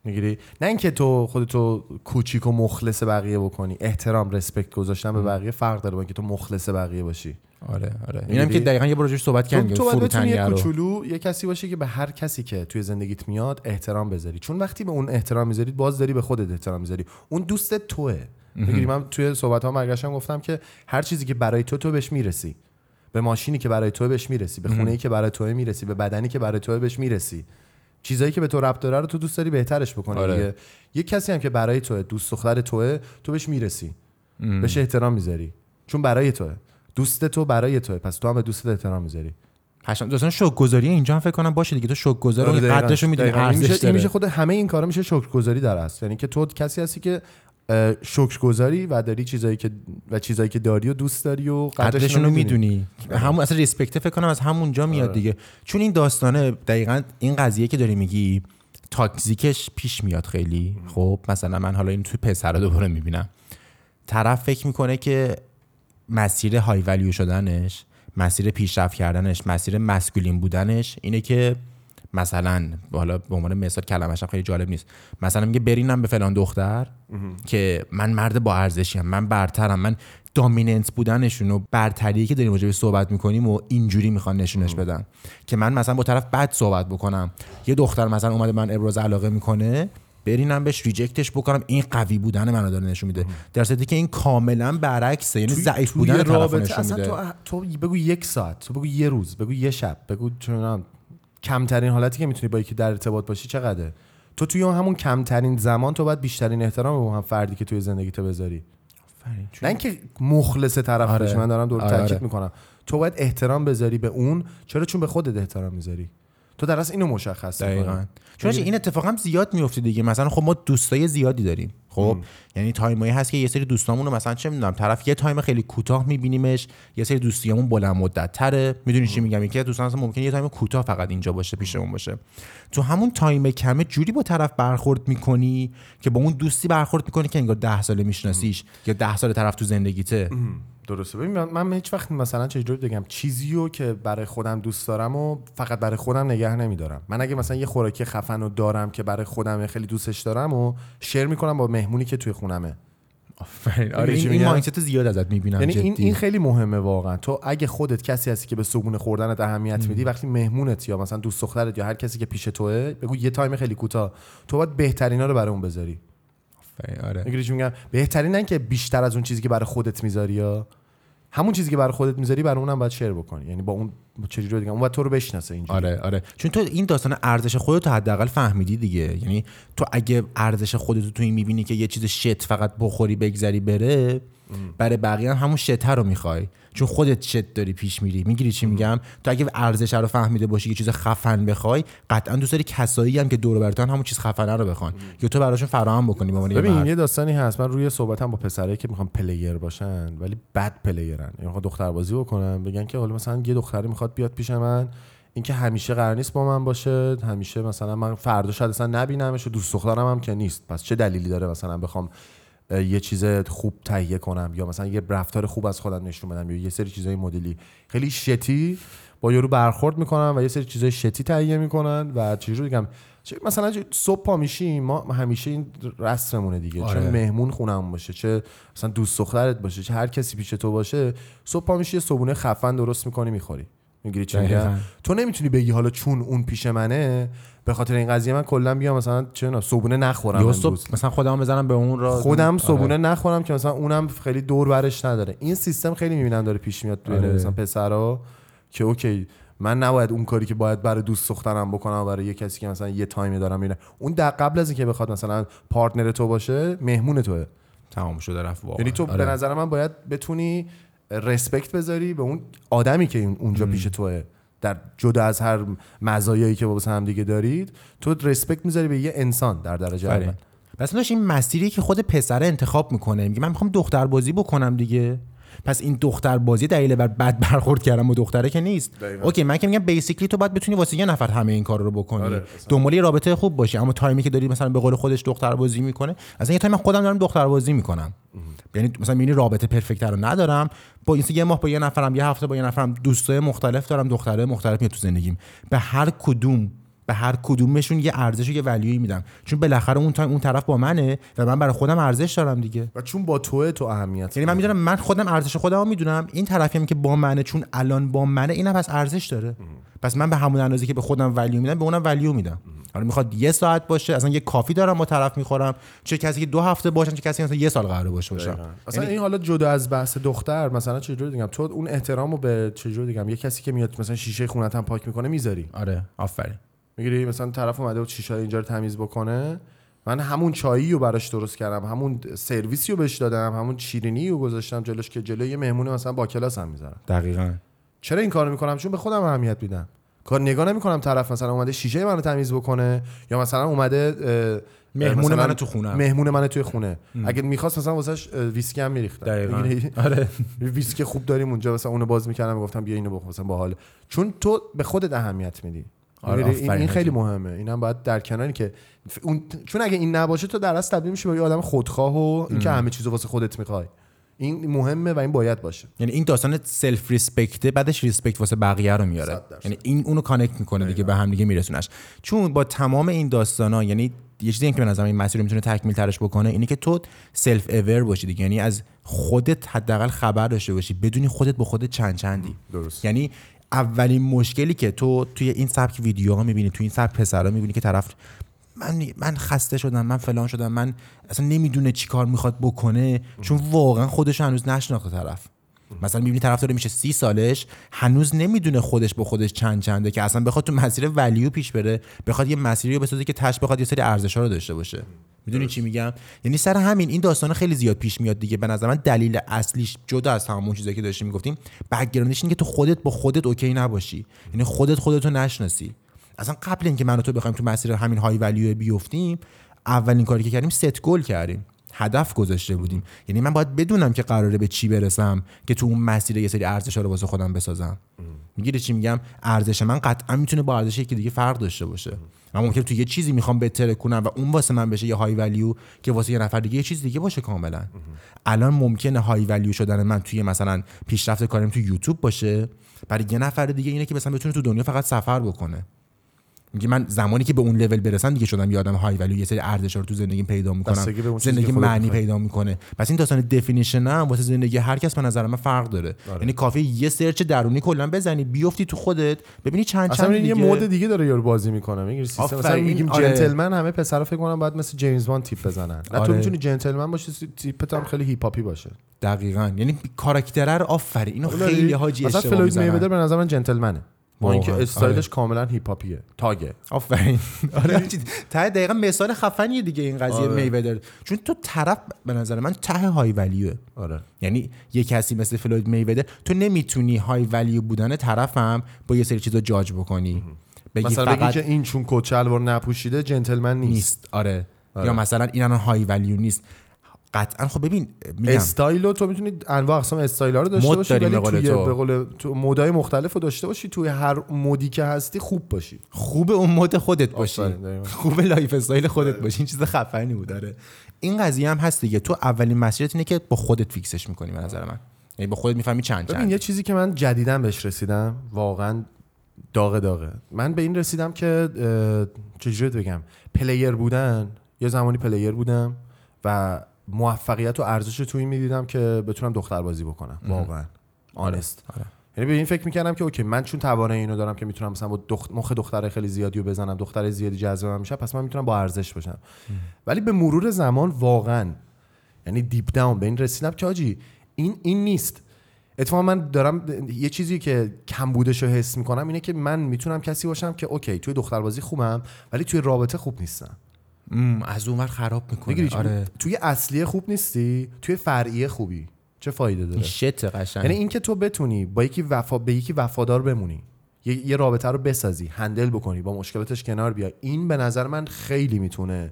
می‌گیری. نه اینکه تو خودتو کوچیک و مخلص بقیه بکنی. احترام رسپکت گذاشتن به بقیه فرق داره با اینکه تو مخلص بقیه باشی. آره آره؟ اینم که دقیقاً یه بروجش صحبت تو, کردیم تو باید بتونی یه کوچولو یه کسی باشی که به هر کسی که توی زندگیت میاد احترام بذاری. چون وقتی به اون احترام می‌ذاری باز داری به خودت احترام می‌ذاری. اون دوست توه. می‌گیری من توی صحبت ها برگشتم گفتم که هر چیزی که برای تو تو بهش می‌رسی. به ماشینی که برای تو بهش می‌رسی. به خونه که برای تو می‌رسی. به بدنی که برای تو بهش می‌رسی. چیزایی که به تو ربط داره رو تو دوست داری بهترش بکنی آره. دیگه. یه کسی هم که برای توه دوست دختر توه تو بهش می‌رسی. بهش احترام می‌ذاری. چون برای توه. دوست تو برای توه. پس تو هم به دوستت احترام می‌ذاری. پشم دوستان شوک گذاری اینجا هم فکر کنم باشه دیگه. تو شوک گذار رو. قدرشو می‌دونی ارزش میشه خود همه این کارا میشه شکرگزاری در است یعنی که تو کسی هستی که شکرگزاری و داری چیزایی که و چیزایی که داری و دوست داری و قدرشون رو می‌دونی. می‌دونی. همون اصلا ریسپکت فکر کنم از همونجا میاد آره. دیگه. چون این داستانه دقیقا این قضیه که داری میگی تاکزیکش پیش میاد خیلی. خب مثلا من حالا این توی پسرا دوباره می‌بینم. طرف فکر می‌کنه که مسیر های ولیو شدنش مسیر پیشرفت کردنش مسیر مسکولین بودنش اینه که مثلا حالا به عنوان مثال کلمش هم خیلی جالب نیست. مثلا میگه برینم به فلان دختر که من مرد با ارزشیم من برترم من دامیننت بودنشون و برتری که داریم راجع صحبت می‌کنیم و اینجوری می‌خوان نشونش بدن. که من مثلا با طرف بد صحبت بکنم. یه دختر مثلا اومده من ابراز علاقه می‌کنه برینم بهش ریجکتش بکنم این قوی بودن منو داره نشون میده. در صورتی که این کاملا برعکسه یعنی ضعیف بودن طرف رابطه نشون میده. تو, تو بگو یک ساعت تو بگو یه روز بگو یه شب بگو چونم کمترین حالتی که می‌تونی با یکی در ارتباط باشی چقدره تو توی اون همون کمترین زمان تو باید بیشترین احترام به هم فردی که توی زندگیت بذاری نه اینکه مخلص طرف آره. من دارم دور آره، تاکید آره. می‌کنم تو باید احترام بذاری به اون چرا چون به خودت احترام می‌ذاری تو در اینو مشخص می‌کنی. چون این اتفاق هم زیاد میفته دیگه. مثلا خب ما دوستای زیادی داریم. خب؟ یعنی time ایی هست که یه سری دوستامون رو مثلا چه می‌دونم طرف یه time خیلی کوتاه میبینیمش یه سری دوستیامون بلند مدت تره می‌دونی چی میگم؟ یکی از دوستان اصلا ممکنه یه time کوتاه فقط اینجا باشه پیشمون باشه. تو همون time کمه جوری با طرف برخورد می‌کنی که با اون دوستی برخورد می‌کنی که انگار ده ساله میشناسیش یا ده سال طرف تو زندگیته. درسته. ببین من, من هیچ وقت مثلا چجوری بگم چیزیو که برای خودم دوست دارم و فقط برای خودم نگه نمیدارم. من اگه مثلا یه خوراکی خفن رو دارم که برای خودم خیلی دوستش دارم و share می‌کنم با مهمونی که توی خونمه. آفرین. آره این, این؟ مایندست زیاد ازت می‌بینم یعنی این. این خیلی مهمه واقعا. تو اگه خودت کسی هستی که به صبونه خوردنت اهمیت میدی وقتی مهمونت یا مثلا دوست دخترت یا هر کسی که پیش توه بگو یه تایم خیلی کوتاه. تو باید بهترینا رو برای اون بذاری. آفرین، آره. می‌گیری میگم بهترین که بیشتر از اون چیزی که برای خودت می‌ذاری یا همون چیزی که برای خودت می‌ذاری برای اونم باید شیر بکنی. یعنی با اون چجوری بگم اون باید تو رو بشناسه اینجوری. آره آره. چون تو این داستان ارزش خودت رو حداقل فهمیدی دیگه. یعنی تو اگه ارزش خودت رو تو این می‌بینی که یه چیز shit فقط بخوری بگذری بره برای بقیه هم همون shit رو می‌خوای. چون خودت shit داری پیش میری. می‌گیری چی میگم؟ تو اگه ارزش رو فهمیده باشی یه چیز خفن بخوای قطعا دوست داری کسایی هم که دور و برتن همون چیز خفنه رو بخوان. یا تو براشون فراهم بکنی به عنوان ببین. یه داستانی هست. من روی صحبتم با پسرایی که می‌خوان player باشن ولی بد player ن یعنی دختر بازی بکنن بگن که حالا مثلا یه دختری می‌خواد بیاد پیش من. اینکه همیشه قرار نیست با من باشه. همیشه مثلا من فردا شاید اصلا نبینمش و دوست دخترم هم که نیست. پس چه دلیلی داره مثلا بخوام یه چیز خوب تهیه کنم یا مثلا یه رفتار خوب از خودم نشون بدم یا یه سری چیزای مدلی. خیلی شتی با یارو برخورد می‌کنن و یه سری چیزای شتی تهیه می‌کنن و چجوری بگم؟ چه- مثلا صبح پا میشیم ما همیشه این رسممونه دیگه. آره. چه مهمون خونمون باشه چه مثلا دوست دخترت باشه چه هر کسی پیش تو باشه صبح پا میشی یه صبونه خفن درست می‌کنی می‌خوری. می‌گیری چی میگم. تو نمی‌تونی بگی حالا چون اون پیش منه به خاطر این قضیه من کلا بیام مثلا چه صبونه نخورم یا امروز. مثلا خودم بزنم به اون را خودم آره. صبونه نخورم که مثلا اونم خیلی دور برش نداره این سیستم خیلی می‌بینم داره پیش میاد بین آره. مثلا پسرا که okay من نباید اون کاری که باید برای دوست دخترم بکنم و برای یه کسی که مثلا یه time ی دارم میره اون در قبل از اینکه بخواد مثلا partner تو باشه مهمون توه تمام شده رفت واقعا یعنی تو آره. به نظر من باید بتونی respect بذاری به اون آدمی که اون- اونجا پیش توه در جدا از هر مزایایی که واسه هم دیگه دارید تو respect می‌ذاری به یه انسان در درجه آره. اول پس این مسیری که خود پسره انتخاب می‌کنه میگه من می‌خوام دختر بازی بکنم دیگه پس این دختر بازی دلیل بر بد برخورد کردم با دختره که نیست. دقیقاً. okay من که میگم basically تو باید بتونی واسه یه نفر همه این کار رو بکنی. آره، دنبال رابطه خوب باشی. اما time ی که داری مثلا به قول خودش دختر بازی می‌کنه اصلا یه time من خودم دارم دختر بازی می‌کنم. یعنی مثلا می‌بینی رابطه perfect رو ندارم. با این یه ماه با یه نفرم یه هفته با یه نفرم دوستای مختلف دارم دختره مختلف میاد تو زندگیم. به هر کدوم به هر کدومشون یه ارزش و یه value ی میدم چون بالاخره اون time اون طرف با منه و من برای خودم ارزش دارم دیگه. و چون با توه تو اهمیت یعنی من می‌دونم من خودم ارزش خودم رو می‌دونم. این طرفی هم که با منه چون الان با منه اینم پس ارزش داره. پس من به همون اندازه که به خودم value میدم به اونم value میدم. حالا می‌خواد یه ساعت باشه اصلا یه کافی دارم با طرف می‌خورم. چه کسی که دو هفته باشن چه کسی مثلا یه سال قراره باشه باشم اصلا این حالا جدا از بحث دختر مثلا چجوری دیگم تو اون احترامو به چجوری دیگم یه کسی که میاد مثلا شیشه خونت هم پاک می‌کنه می‌ذاری. آره آفرین. می‌گیری مثلا طرف اومده و شیشه اینجا رو تمیز بکنه؟ من همون چایی رو براش درست کردم همون سرویسی رو بهش دادم همون شیرینی رو گذاشتم جلوش که جلوی یه مهمون مثلا با کلاس هم می‌ذارم. دقیقاً. چرا این کارو می‌کنم؟ چون به خودم اهمیت میدم. کار نگاه نمی‌کنم طرف مثلا اومده شیشه منو تمیز بکنه یا مثلا اومده مهمون منو تو خونم. مهمون منو توی خونه. اگه می‌خواست مثلا واسش ویسکی هم میریختم. دقیقاً. آره. ویسکی خوب داریم اونجا مثلا اونو باز می‌کردم می‌گفتم بیا اینو بخور مثلا باحال. چون تو به خودت اهمیت میدی. آره،؟ این, این خیلی. مهمه. اینم باید در کناری که اون چون اگه این نباشه تو در اصل تبدیل میشی به یه آدم خودخواه و اینکه همه چیزو واسه خودت می‌خوای. این مهمه و این باید باشه. یعنی این داستان self-respect ه بعدش respect واسه بقیه رو میاره. یعنی این اونو connect می‌کنه دیگه به هم دیگه میرسونش. چون با تمام این داستانا یعنی یه چیزی که به نظر این مسیر رو می‌تونه تکمیل ترش بکنه اینه که تو سلف اور باشی دیگه. یعنی از خودت حداقل خبر داشته باشی. بدونی خودت با خودت چند چندی. درست. یعنی اولین مشکلی که تو توی این سبک ویدیوها می‌بینی توی این سبک پسرا می‌بینی که طرف من من خسته شدم من فلان شدم من اصلا نمی‌دونه چی کار می‌خواد بکنه چون واقعا خودش هنوز نشناخته طرف. مثلا می‌بینی طرف داره میشه سی سالش هنوز نمی‌دونه خودش به خودش چند چنده که اصلا بخواد تو مسیر value پیش بره بخواد یه مسیری رو بسازه که تش بخواد یه سری ارزش رو داشته باشه. می‌دونی چی میگم؟ یعنی سر همین این داستان خیلی زیاد پیش میاد دیگه. به نظر من دلیل اصلیش جدا از اون چیزایی که داشتیم می‌گفتیم background ش اینه که تو خودت با خودت okay نباشی. یعنی خودت خودتو نشناسی. اصلا قبل اینکه من و تو بخوایم تو مسیر همین high value بیفتیم اولین کاری که کردیم set goal کردیم. هدف گذاشته بودیم. یعنی من باید بدونم که قراره به چی برسم که تو اون مسیر یه سری ارزش رو واسه خودم بسازم. می‌گیره چی میگم؟ ارزش من قطعا می‌تونه با ارزش یکی دیگه فرق داشته باشه. من ممکن تو یه چیزی می‌خوام بهتر کنم و اون واسه من بشه یه های ولیو که واسه یه نفر دیگه یه چیز دیگه باشه کاملا. الان ممکنه های ولیو شدن من توی مثلا پیشرفت کارم تو یوتیوب باشه. برای یه نفر دیگه اینه که مثلا بتونه تو دنیا فقط سفر بکنه. میگه من زمانی که به اون لول برسم دیگه شدم یه آدم های ولیو یه سری ارزش رو تو زندگیم پیدا می‌کنم. زندگی معنی. پیدا می‌کنه. پس این داستان دفینیشن هم واسه زندگی هر کس به نظر من فرق داره. یعنی کافیه یه search درونی کلا بزنی بیفتی تو خودت ببینی چند اصلا چند یه دیگه. mode دیگه داره یارو بازی می‌کنه. می‌گیری سیستم. مثلا میگیم آره. جنتلمن همه پسرا فکر کنم باید مثل جیمز وان تیپ بزنن. نه تو آره. می‌تونی جنتلمن باشی تیپت هم خیلی hip hop ی باشه. دقیقا. یعنی character ه رو آفرین. اینو خیلی حاجی مثلا اشتباه فلوید می‌زنن. می‌ودر به نظر من جنتلمنه با اینکه استایلش کاملا hip hop یه تاگه آفرین. آره. ته دقیقا مثال خفنیه دیگه این قضیه آره. می‌ودر چون تو طرف به نظر من ته high value ه. آره. یعنی یه کسی مثل فلوید می‌ودر تو نمی‌تونی high value بودن طرفم با یه سری چیزا جاج بکنی. بگی مثلا بگی فقط که این چون کت شلوار نپوشیده جنتلمن نیست. نیست. آره. آره. یا مثلا این الان high value نیست. قطعا خب ببین میگم. استایل تو می‌تونی انواع اقسام استایل ها رو داشته باشی ولی توی تو. به قول تو mode های مختلف رو داشته باشی توی هر mode ی که هستی خوب باشی. خوب اون mode خودت باشی. خوب lifestyle خودت باشی. این چیز خفنی بود داره این قضیه هم هست دیگه. تو اولین مسیرت اینه که با خودت fix ش می‌کنی به نظر من. یعنی با خودت می‌فهمی چند ببین چند یه چیزی که من جدیدن بهش رسیدم واقعا داغه داغه. من به این رسیدم که چجوری بگم؟ player بودن یه زمانی player بودم و موفقیت و ارزش توی این می‌دیدم که بتونم دختر بازی بکنم. واقعا. honest آره. یعنی به این فکر می‌کردم که okay من چون توانه اینو دارم که می‌تونم مثلا با دخت... مخ دختره خیلی زیادی رو بزنم دختر زیادی جذبم میشه پس من می‌تونم با ارزش باشم. ولی به مرور زمان واقعا یعنی deep down به این رسیدم که حاجی این این نیست. اتفاقا من دارم یه چیزی که کمبودش رو حس می‌کنم اینه که من می‌تونم کسی باشم که okay توی دختربازی خوبم ولی توی رابطه خوب نیستم. از اون ور خراب می‌کنه. آره. توی اصلی خوب نیستی توی فرعی خوبی. چه فایده داره؟ shit قشنگ. یعنی اینکه تو بتونی با یکی وفا به یکی وفادار بمونی. یه, یه رابطه رو بسازی handle بکنی با مشکلاتش کنار بیای. این به نظر من خیلی می‌تونه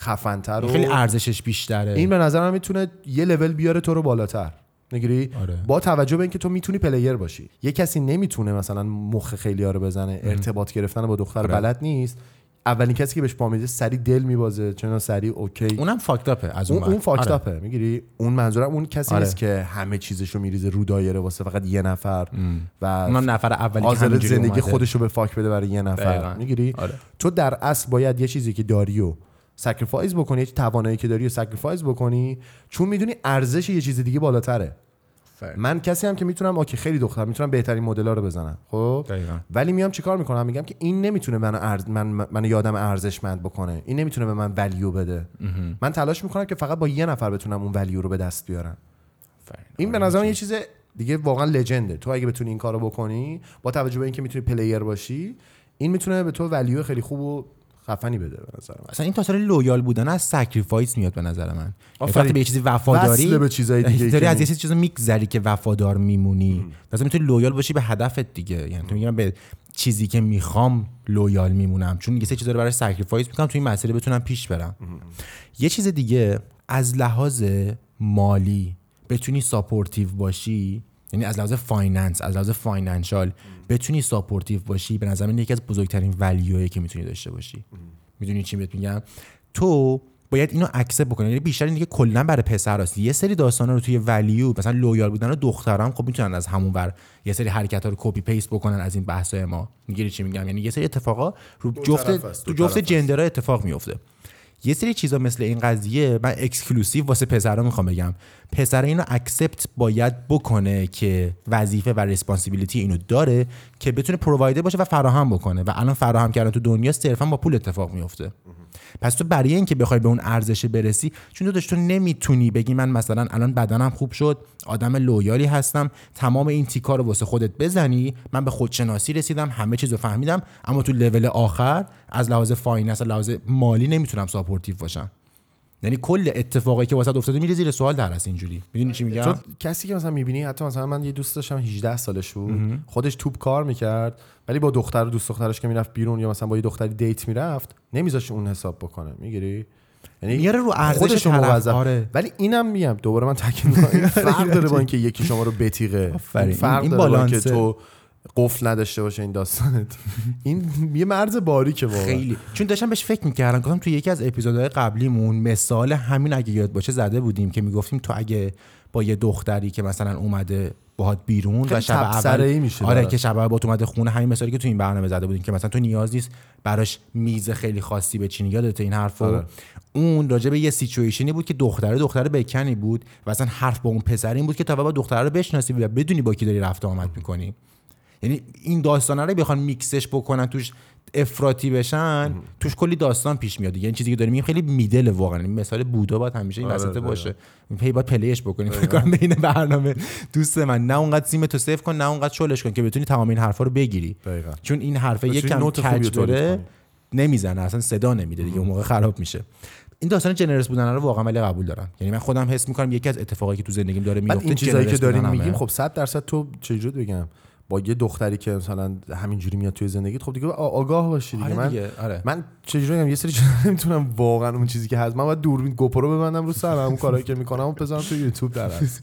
خفنتر و خیلی ارزشش بیشتره. این به نظر من می‌تونه یه لول بیاره تو رو بالاتر. نگیری آره. با توجه به اینکه تو می‌تونی player باشی. یه کسی نمی‌تونه مثلا مخ خیلی ها رو بزنه ارتباط گرفتن با دختر آره. بلد نیست. اولین کسی که بهش پا میده سری دل میبازه چون سری okay اونم fucked up ه از اون اون اون ور. fucked آره. می‌گیری اون منظورم اون کسی آره. نیست که همه چیزشو میریزه رو دایره واسه فقط یه نفر و اونم نفر اولی حاضر زندگی اومده. خودش رو به fuck بده برای یه نفر. می‌گیری آره. تو در اصل باید یه چیزی که داری و sacrifice بکنی یه توانایی که داری و sacrifice بکنی چون می‌دونی ارزش یه چیز دیگه بالاتره من کسی هم که می‌تونم okay خیلی دختر می‌تونم بهترین مدل رو بزنم. خب؟ دقیقاً. ولی میام چیکار می‌کنم؟ میگم که این نمی‌تونه منو ارز... من من یادم ارزشمند بکنه. این نمی‌تونه به من value بده. من تلاش می‌کنم که فقط با یه نفر بتونم اون value رو به دست بیارم. این به نظر من یه چیز دیگه واقعا لجنده تو اگه بتونی این کارو بکنی با توجه به اینکه می‌تونی player باشی این می‌تونه به تو value خیلی خوب و خفنی بده به نظر من. اصلا این تاثیر loyal بودن از sacrifice میاد به نظر من. وقتی به یه چیزی وفاداری به چیزای دیگه داری از یه چیز میگذری که وفادار میمونی. مثلا می‌تونی loyal باشی به هدفت دیگه. یعنی تو میگم به چیزی که می‌خوام loyal میمونم. چون یه سری چیزا رو برای sacrifice می‌کنم تو این مسیر بتونم پیش برم. یه چیز دیگه از لحاظ مالی بتونی supportive باشی یعنی از لحاظ finance از لحاظ financial بتونی supportive باشی به نظر من یکی از بزرگترین value هایی که می‌تونی داشته باشی. می‌دونی چی بهت میگم؟ تو باید اینو accept بکنه یعنی بیشتر اینه که کلا برای پسراست یه سری داستانا رو توی value مثلا loyal بودن و دخترام خب می‌تونن از همون ور یه سری حرکت ها رو copy paste بکنن از این بحث ما. می‌گیری چی میگم؟ یعنی یه سری اتفاقا رو جفت تو جفت. gender ها اتفاق میفته یه سری چیزا مثل این قضیه من exclusive واسه پسرا می‌خوام بگم. پسر اینو accept باید بکنه که وظیفه و responsibility اینو داره که بتونه provider باشه و فراهم بکنه. و الان فراهم کردن تو دنیا صرفا با پول اتفاق میفته. پس تو برای اینکه بخوای به اون ارزش برسی چون تو داشت تو نمی‌تونی بگی من مثلا الان بدنم خوب شد آدم loyal ی هستم تمام این تیکا رو واسه خودت بزنی من به خودشناسی رسیدم همه چیز رو فهمیدم اما تو لول آخر از لحاظ finance از لحاظ مالی نمی‌تونم supportive باشم. یعنی کل اتفاقی که واسه افتاده میره زیر سوال در هست اینجوری. می‌دونی چی میگم؟ کسی که مثلا می‌بینی حتی مثلا من یه دوست داشتم 18 سالش بود. خودش توپ کار می‌کرد ولی با دختر و دوست دخترش که می‌رفت بیرون یا مثلا با یه دختری دیت می‌رفت نمیذاش اون حساب بکنه. می‌گیری؟ یعنی میاره رو ارزش. موظف. آره. ولی اینم میگم دوباره من تاکید فرق داره با اینکه یکی شما رو بتیقه فرق این داره با اینکه. تو قفل نداشته باشه این داستانت. این یه مرز باریکه واقعا. خیلی. چون داشتم بهش فکر می‌کردم گفتم تو یکی از اپیزودهای قبلیمون مثال همین اگه یاد باشه زده بودیم که می‌گفتیم تو اگه با یه دختری که مثلا اومده باهات بیرون و شب اول میشه آره. که شب اول با تو اومده خونه همین مثالی که تو این برنامه زده بودیم که مثلا تو نیاز نیست براش میز خیلی خاصی بچینی. یادت این حرفو؟ آره. اون راجع به یه سیچویشنی بود که دختره دختره بکنی بود و اصلا حرف با اون پسر این بود که تا با دختره رو بشناسی و بدونی با کی داری رفت آمد می‌کنی. یعنی این داستانا رو بخوان میکسش بکنن توش افراطی بشن توش کلی داستان پیش میاد یعنی چیزی که داریم خیلی middle واقعا. این مثال بودا باید همیشه این آره، وسط دقیقاً. باشه. هی باید play ش بکنید فکر کنم بین برنامه دوست من نه اونقدر سیم تو سفت کن نه اونقدر شلش کن که بتونی تمام این حرفا رو بگیری. دقیقاً. چون این حرفه یکم کج کنی. نمی‌زنه اصلا صدا نمیده دیگه اون موقع خراب میشه. این داستان generous بودن رو واقعا ولی قبول دارم. یعنی من خودم حس می‌کنم یکی از اتفاقایی که تو زندگیم داره میفته این چیزایی که داریم. میگیم خب 100 درصد تو چجوری بگم؟ با یه دختری که مثلا همینجوری میاد توی زندگیت خب دیگه آگاه باشی دیگه. آره من دیگه آره. من چجوری یه سری چیزا نمی‌تونم واقعا اون چیزی که هست. من باید دوربین گوپرو ببندم رو سرم اون کارهایی که می‌کنم و بذارم تو یوتیوب در هست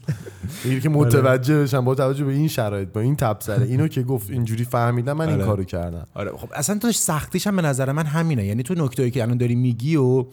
میگه که متوجه بشم با توجه به این شرایط با این تبصره اینو که گفت اینجوری فهمیدم من این آره. کارو کردم. آره خب اصلا تو سختیش هم به نظر من همینه. یعنی تو نکتهایی که الان داری میگی و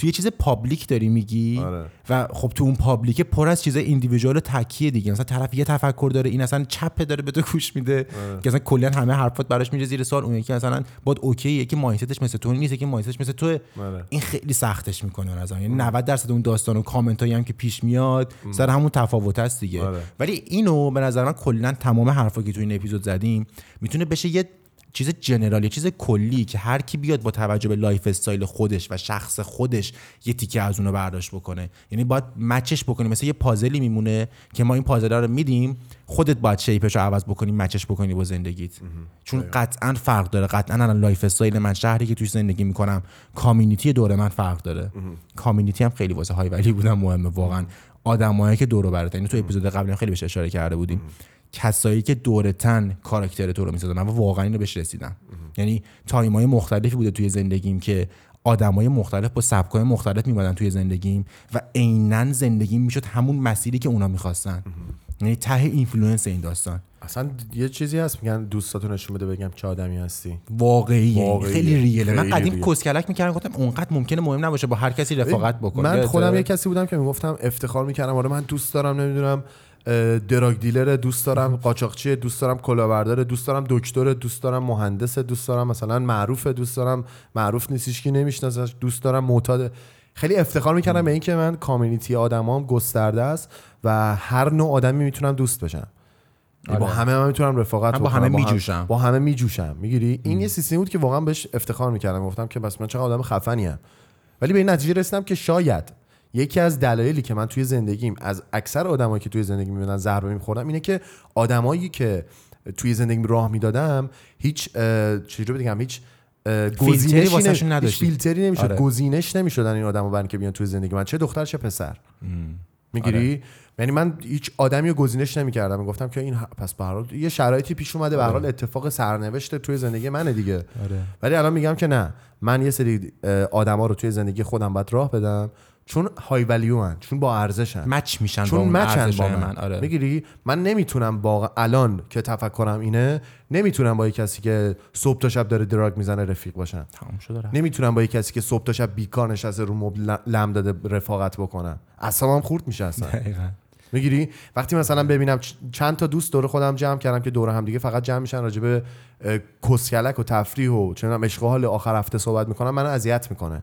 تو یه چیز public داری میگی؟ آره. و خب تو اون public پر از چیزای individual و تکیه دیگه. مثلا طرف یه تفکر داره این اصلا چپه داره به تو گوش میده. که اصلا کلا همه حرفات براش میره زیر سوال. اون یکی مثلا باد okay یکی mindset ش مثل تو نیست یکی mindset ش مثل تو آره. این خیلی سختش می‌کنه نظر یعنی 90 درصد اون داستان و کامنت هم که پیش میاد سر همون تفاوت است دیگه. آره. ولی اینو به نظر من کلا تمام حرفا که تو این اپیزود زدیم می‌تونه بشه یه چیز general یه چیز کلی که هر کی بیاد با توجه به lifestyle خودش و شخص خودش یه تیکه از اونو برداشت بکنه. یعنی باید match ش بکنی. مثل یه پازلی میمونه که ما این پازل رو میدیم خودت باید شیپش رو عوض بکنی match ش بکنی با زندگیت. چون قطعا فرق داره. قطعا الان lifestyle من شهری که توش زندگی می‌کنم community دور من فرق داره. community هم خیلی واسه high value بودن مهمه واقعا. آدمایی که دور و برت یعنی تو اپیزود قبلی هم خیلی بهش اشاره کرده بودیم. کسایی که دورتن character تو رو می‌سازن من واقعا اینو بهش رسیدم. یعنی time های مختلفی بوده توی زندگیم که آدمای مختلف با سبکای مختلف میمدن توی زندگیم و عینا زندگیم می‌شد همون مسیری که اونا می‌خواستن. یعنی ته influence این داستان. اصلا یه چیزی هست میگن دوستاتو نشون بده بگم چه آدمی هستی. واقعیه واقعیه. خیلی real ه. من قدیم. کس‌کلک می‌کردم گفتم اونقدر ممکنه مهم نباشه با هر کسی رفاقت بکنه. من؟ خودم یه کسی بودم که می‌گفتم افتخار می‌کردم. آره من دوست دارم نمی‌دونم drug dealer دوست دارم قاچاقچی دوست دارم کلاهبردار دوست دارم دکتر دوست دارم مهندس دوست دارم مثلا معروف دوست دارم معروف نیستش که نمیشناسش دوست دارم معتاد. خیلی افتخار می‌کردم به اینکه من کامیونیتی آدمام گسترده است. و هر نوع آدمی می‌تونم دوست بشم یعنی با آره. همه من می‌تونم رفاقت من با. همه هم- میجوشم. با همه میجوشم می‌گیری این یه سیستمی بود که واقعا بهش افتخار می‌کردم گفتم که بس من چقدر آدم خفنی ام ولی به این نتیجه رسیدم که شاید یکی از دلایلی که من توی زندگیم از اکثر آدمایی که توی زندگی می‌بینن ضربه میخوردم اینه که آدمایی که توی زندگیم راه می‌دادم هیچ چجوری بگم هیچ گزینشی واسهشون نداشتی. فیلتری نمی‌شد آره. گزینش نمی‌شدن این آدمو برن که بیان توی زندگی من چه دختر چه پسر می‌گیری؟ یعنی من هیچ آدمی رو گزینش نمی‌کردم. می‌گفتم که این پس به حال یه شرایطی پیش اومده. به هر حال اتفاق سرنوشت توی زندگی منه دیگه. آره. ولی الان میگم که نه. من یه سری آدما رو توی زندگی خودم باید راه بدم. چون های ولیو هن. چون با ارزشن مچ میشن چون با مچن با من, من آره. می‌گیری؟ من نمی‌تونم با الان که تفکرم اینه نمی‌تونم با یه کسی که صبح تا شب داره دراگ می‌زنه رفیق باشم. تمام شد داره. نمی‌تونم با یه کسی که صبح تا شب بیکار نشسته رو مبل لم داده رفاقت بکنم. اصلا خورد میشه اصلا. می‌گیری؟ وقتی مثلا ببینم چند تا دوست دور خودم جمع کردم که دور هم دیگه فقط جمع میشن راجع به اه، کسکلک و تفریح و و حال آخر هفته صحبت می‌کنم منو اذیت می‌کنه.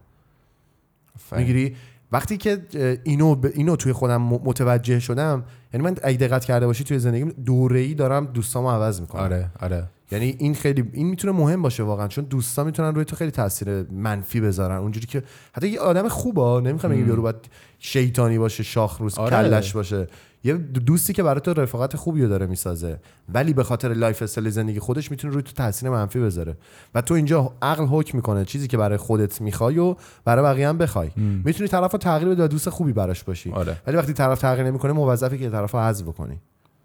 می‌گیری؟ وقتی که اینو ب- اینو توی خودم متوجه شدم یعنی من اگه دقت کرده باشی توی زندگیم دوره ای دارم دوستامو عوض می‌کنم. آره آره. یعنی این خیلی این می‌تونه مهم باشه واقعا چون دوستا می‌تونن روی تو خیلی تاثیر منفی بذارن. اونجوری که حتی یه آدم خوبا نمی‌خوام بگم یارو باید شیطانی باشه شاخ روز آره. کلش باشه. یه دوستی که برای تو رفاقت خوبی رو داره می‌سازه ولی به خاطر lifestyle زندگی خودش می‌تونه روی تو تاثیر منفی بذاره. و تو اینجا عقل حکم می‌کنه چیزی که برای خودت می‌خوای و برای بقیه هم بخوای. می‌تونی طرف رو تغییر بدی و دوست خوبی براش باشی. آره. ولی وقتی طرف تغییر نمی‌کنه موظفی که طرف رو حذف بکنی.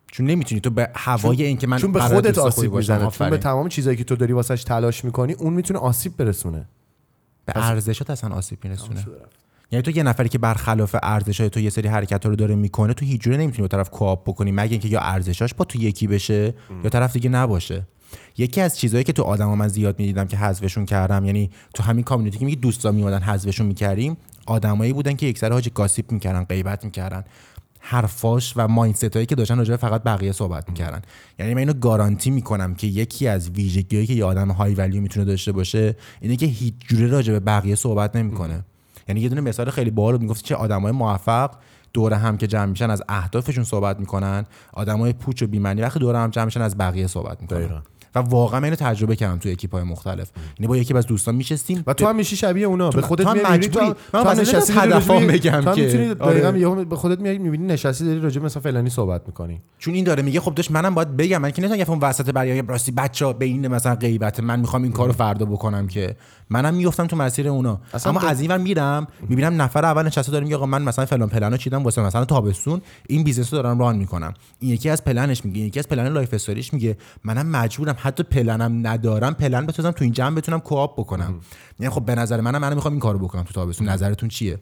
چون نمی‌تونی. تو به هوای این که من چون به خودت آسیب. می‌زنه. چون. به تمام چیزایی که تو داری واسش تلاش می‌کنی اون می‌تونه آسیب برسونه. به ارزشات اصلا آسیب میرسونه. یعنی تو یه نفری که برخلاف ارزشای تو یه سری حرکت رو داره می‌کنه تو هیچ جوره نمی‌تونی با طرف کوآپ بکنی مگه اینکه یا ارزشاش با تو یکی بشه یا طرف دیگه نباشه. یکی از چیزهایی که تو آدما من زیاد می‌دیدم که حذفشون کردم یعنی تو همین کامیونیتی که میگی دوستا میومدن حذفشون می‌کردیم آدمایی بودن که یکسر حاج گاسیپ می‌کردن غیبت می‌کردن. حرفاش و مایندست هایی که داشتن راجع فقط بقیه صحبت می‌کردن. یعنی من اینو گارانتی می‌کنم که یکی از ویژگیهایی که یه آدم های ولیو می‌تونه داشته باشه اینه که هیچ جوره راجع به بقیه صحبت نمی‌کنه. یعنی یه دونه مثال خیلی باحال می‌گفت چه آدمای موفق دور هم که جمع میشن از اهدافشون صحبت می‌کنن آدمای پوچ و بی‌معنی وقتی دور هم جمع میشن از بقیه صحبت می‌کنن دقیقاً. و واقعا من تجربه کردم تو اکیپای مختلف یعنی با یکی از دوستان میشستیم و تو هم میشی شبیه اونا به خودت میای مجبوری. من مثلا نشستی هدفام بگم که- می‌تونی آره. دقیقاً یهو به خودت میای می‌بینی نشستی داری راجع به مثلا فلانی صحبت می‌کنی چون این داره میگه خب داشت منم باید بگم من که نمی‌تونم وسط برای راستی بچا به این مثلا غیبت من می‌خوام این کارو فردا بکنم که منم میافتم تو مسیر اونا. اما از این ور میرم می‌بینم نفر اول نشسته داره میگه آقا من مثلا فلان پلنو چیدم واسه مثلا تابستون این بیزنس رو دارم ران می‌کنم. این یکی از پلنش میگه این یکی از پلن لایف استوریش میگه. منم مجبورم حتی پلنم ندارم پلن بسازم تو این جمع بتونم کوآپ بکنم. یعنی خب به نظر منم منم می‌خوام این کارو بکنم تو تابستون. نظرتون چیه؟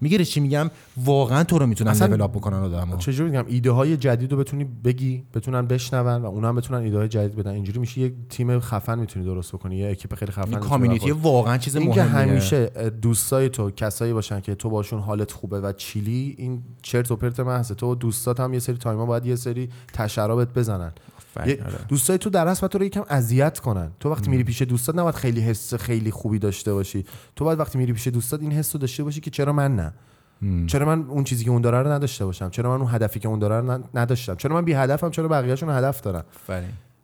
می‌گیره چی میگم؟ واقعا تو رو می‌تونن لول اپ بکنن آدمو چجوری میگم؟ ایده های جدید رو بتونی بگی بتونن بشنون و اونا هم بتونن ایده های جدید بدن. اینجوری میشه یه تیم خفن می‌تونی درست بکنی یه اکیپ خیلی خفن این کامیونیتی. واقعا چیز این که مهمیه. همیشه دوستای تو کسایی باشن که تو باشون حالت خوبه و چیلی این چرت و پرت محضه تو دوستات هم یه سری تایما باید یه سری تشرابت بزنن. دوستای تو در اصل تو رو یکم اذیت کنن. تو وقتی میری پیش دوستات نباید خیلی حس خیلی خوبی داشته باشی. تو باید وقتی میری پیش دوستات این حس رو داشته باشی که چرا من نه؟ چرا من اون چیزی که اون داره رو نداشته باشم؟ چرا من اون هدفی که اون داره رو نداشتم؟ چرا من بی هدفم چرا بقیه‌شون هدف دارن.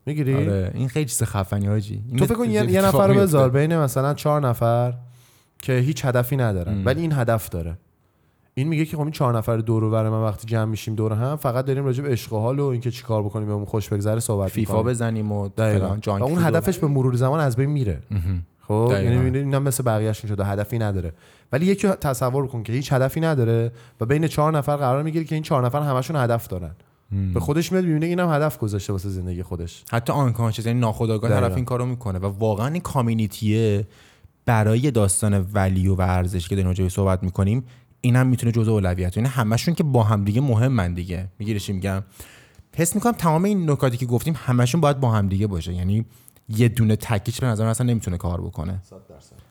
می‌گیری؟ آره این خیلی چیز خفنی این تو فکر کن یه, نفر رو. بذار بین مثلا چهار نفر که هیچ هدفی ندارن ولی این هدف داره. این میگه که خب این چهار نفر دور و من وقتی جمع میشیم دور هم فقط داریم راجع به عشق و حال و اینکه چیکار بکنیم بهمون خوش بگذره صحبت فیفا می‌کنیم. بزنیم و. فلان جانک اون هدفش به مرور زمان از بین میره خب. یعنی می‌بینی اینم مثل بقیه‌شون شده هدفی نداره ولی یکی تصور کن که هیچ هدفی نداره و بین چهار نفر قرار می‌گیره که این چهار نفر همشون هدف دارن به خودش میاد می‌بینه اینم هدف گذاشته واسه زندگی خودش حتی آنکانشس یعنی ناخودآگاه. طرف این کارو می‌کنه و واقعا این کامیونیتیه برای داستان ولیو و ارزش که داریم بهش صحبت می‌کنیم این هم می‌تونه جزء اولویت. یعنی همشون که با هم دیگه مهمن دیگه. می‌گیری چی میگم؟ حس می‌کنم تمام این نکاتی که گفتیم همشون باید با هم دیگه باشه. یعنی یه دونه تکیش به نظر اصلا نمی‌تونه کار بکنه.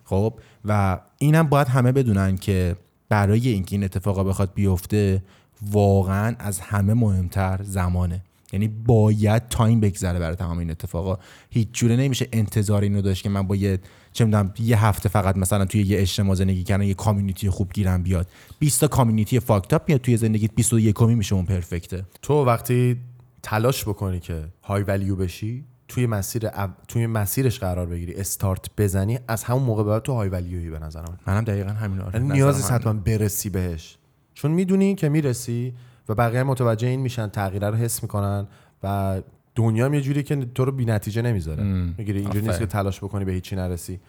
خب؟ و اینم باید همه بدونن که برای اینکه این اتفاقا بخواد بیفته واقعا از همه مهمتر زمانه. یعنی باید time بگذره برای تمام این اتفاقا. هیچ جوره نمیشه انتظار اینو داشت که من با یه چه می‌دونم یه هفته فقط مثلا توی یه اجتماع زندگی کردن یه community خوب گیرم بیاد. 20 تا community fucked up میاد توی زندگیت 21 می میشه اون perfect ه تو وقتی تلاش بکنی که های ولیو بشی توی مسیر او- توی مسیرش قرار بگیری. استارت بزنی از همون موقع بعد تو های ولیویی به نظر من منم دقیقا همین آره. یعنی نظرم نیاز نیست همینه. حتما برسی بهش. چون می‌دونی که می‌رسی و بقیه متوجه این میشن تغییر رو حس می‌کنن و دنیا یه جوری که تو رو بی نتیجه نمی‌ذاره. می‌گیری اینجوری نیست که. تلاش بکنی به هیچی نرسی.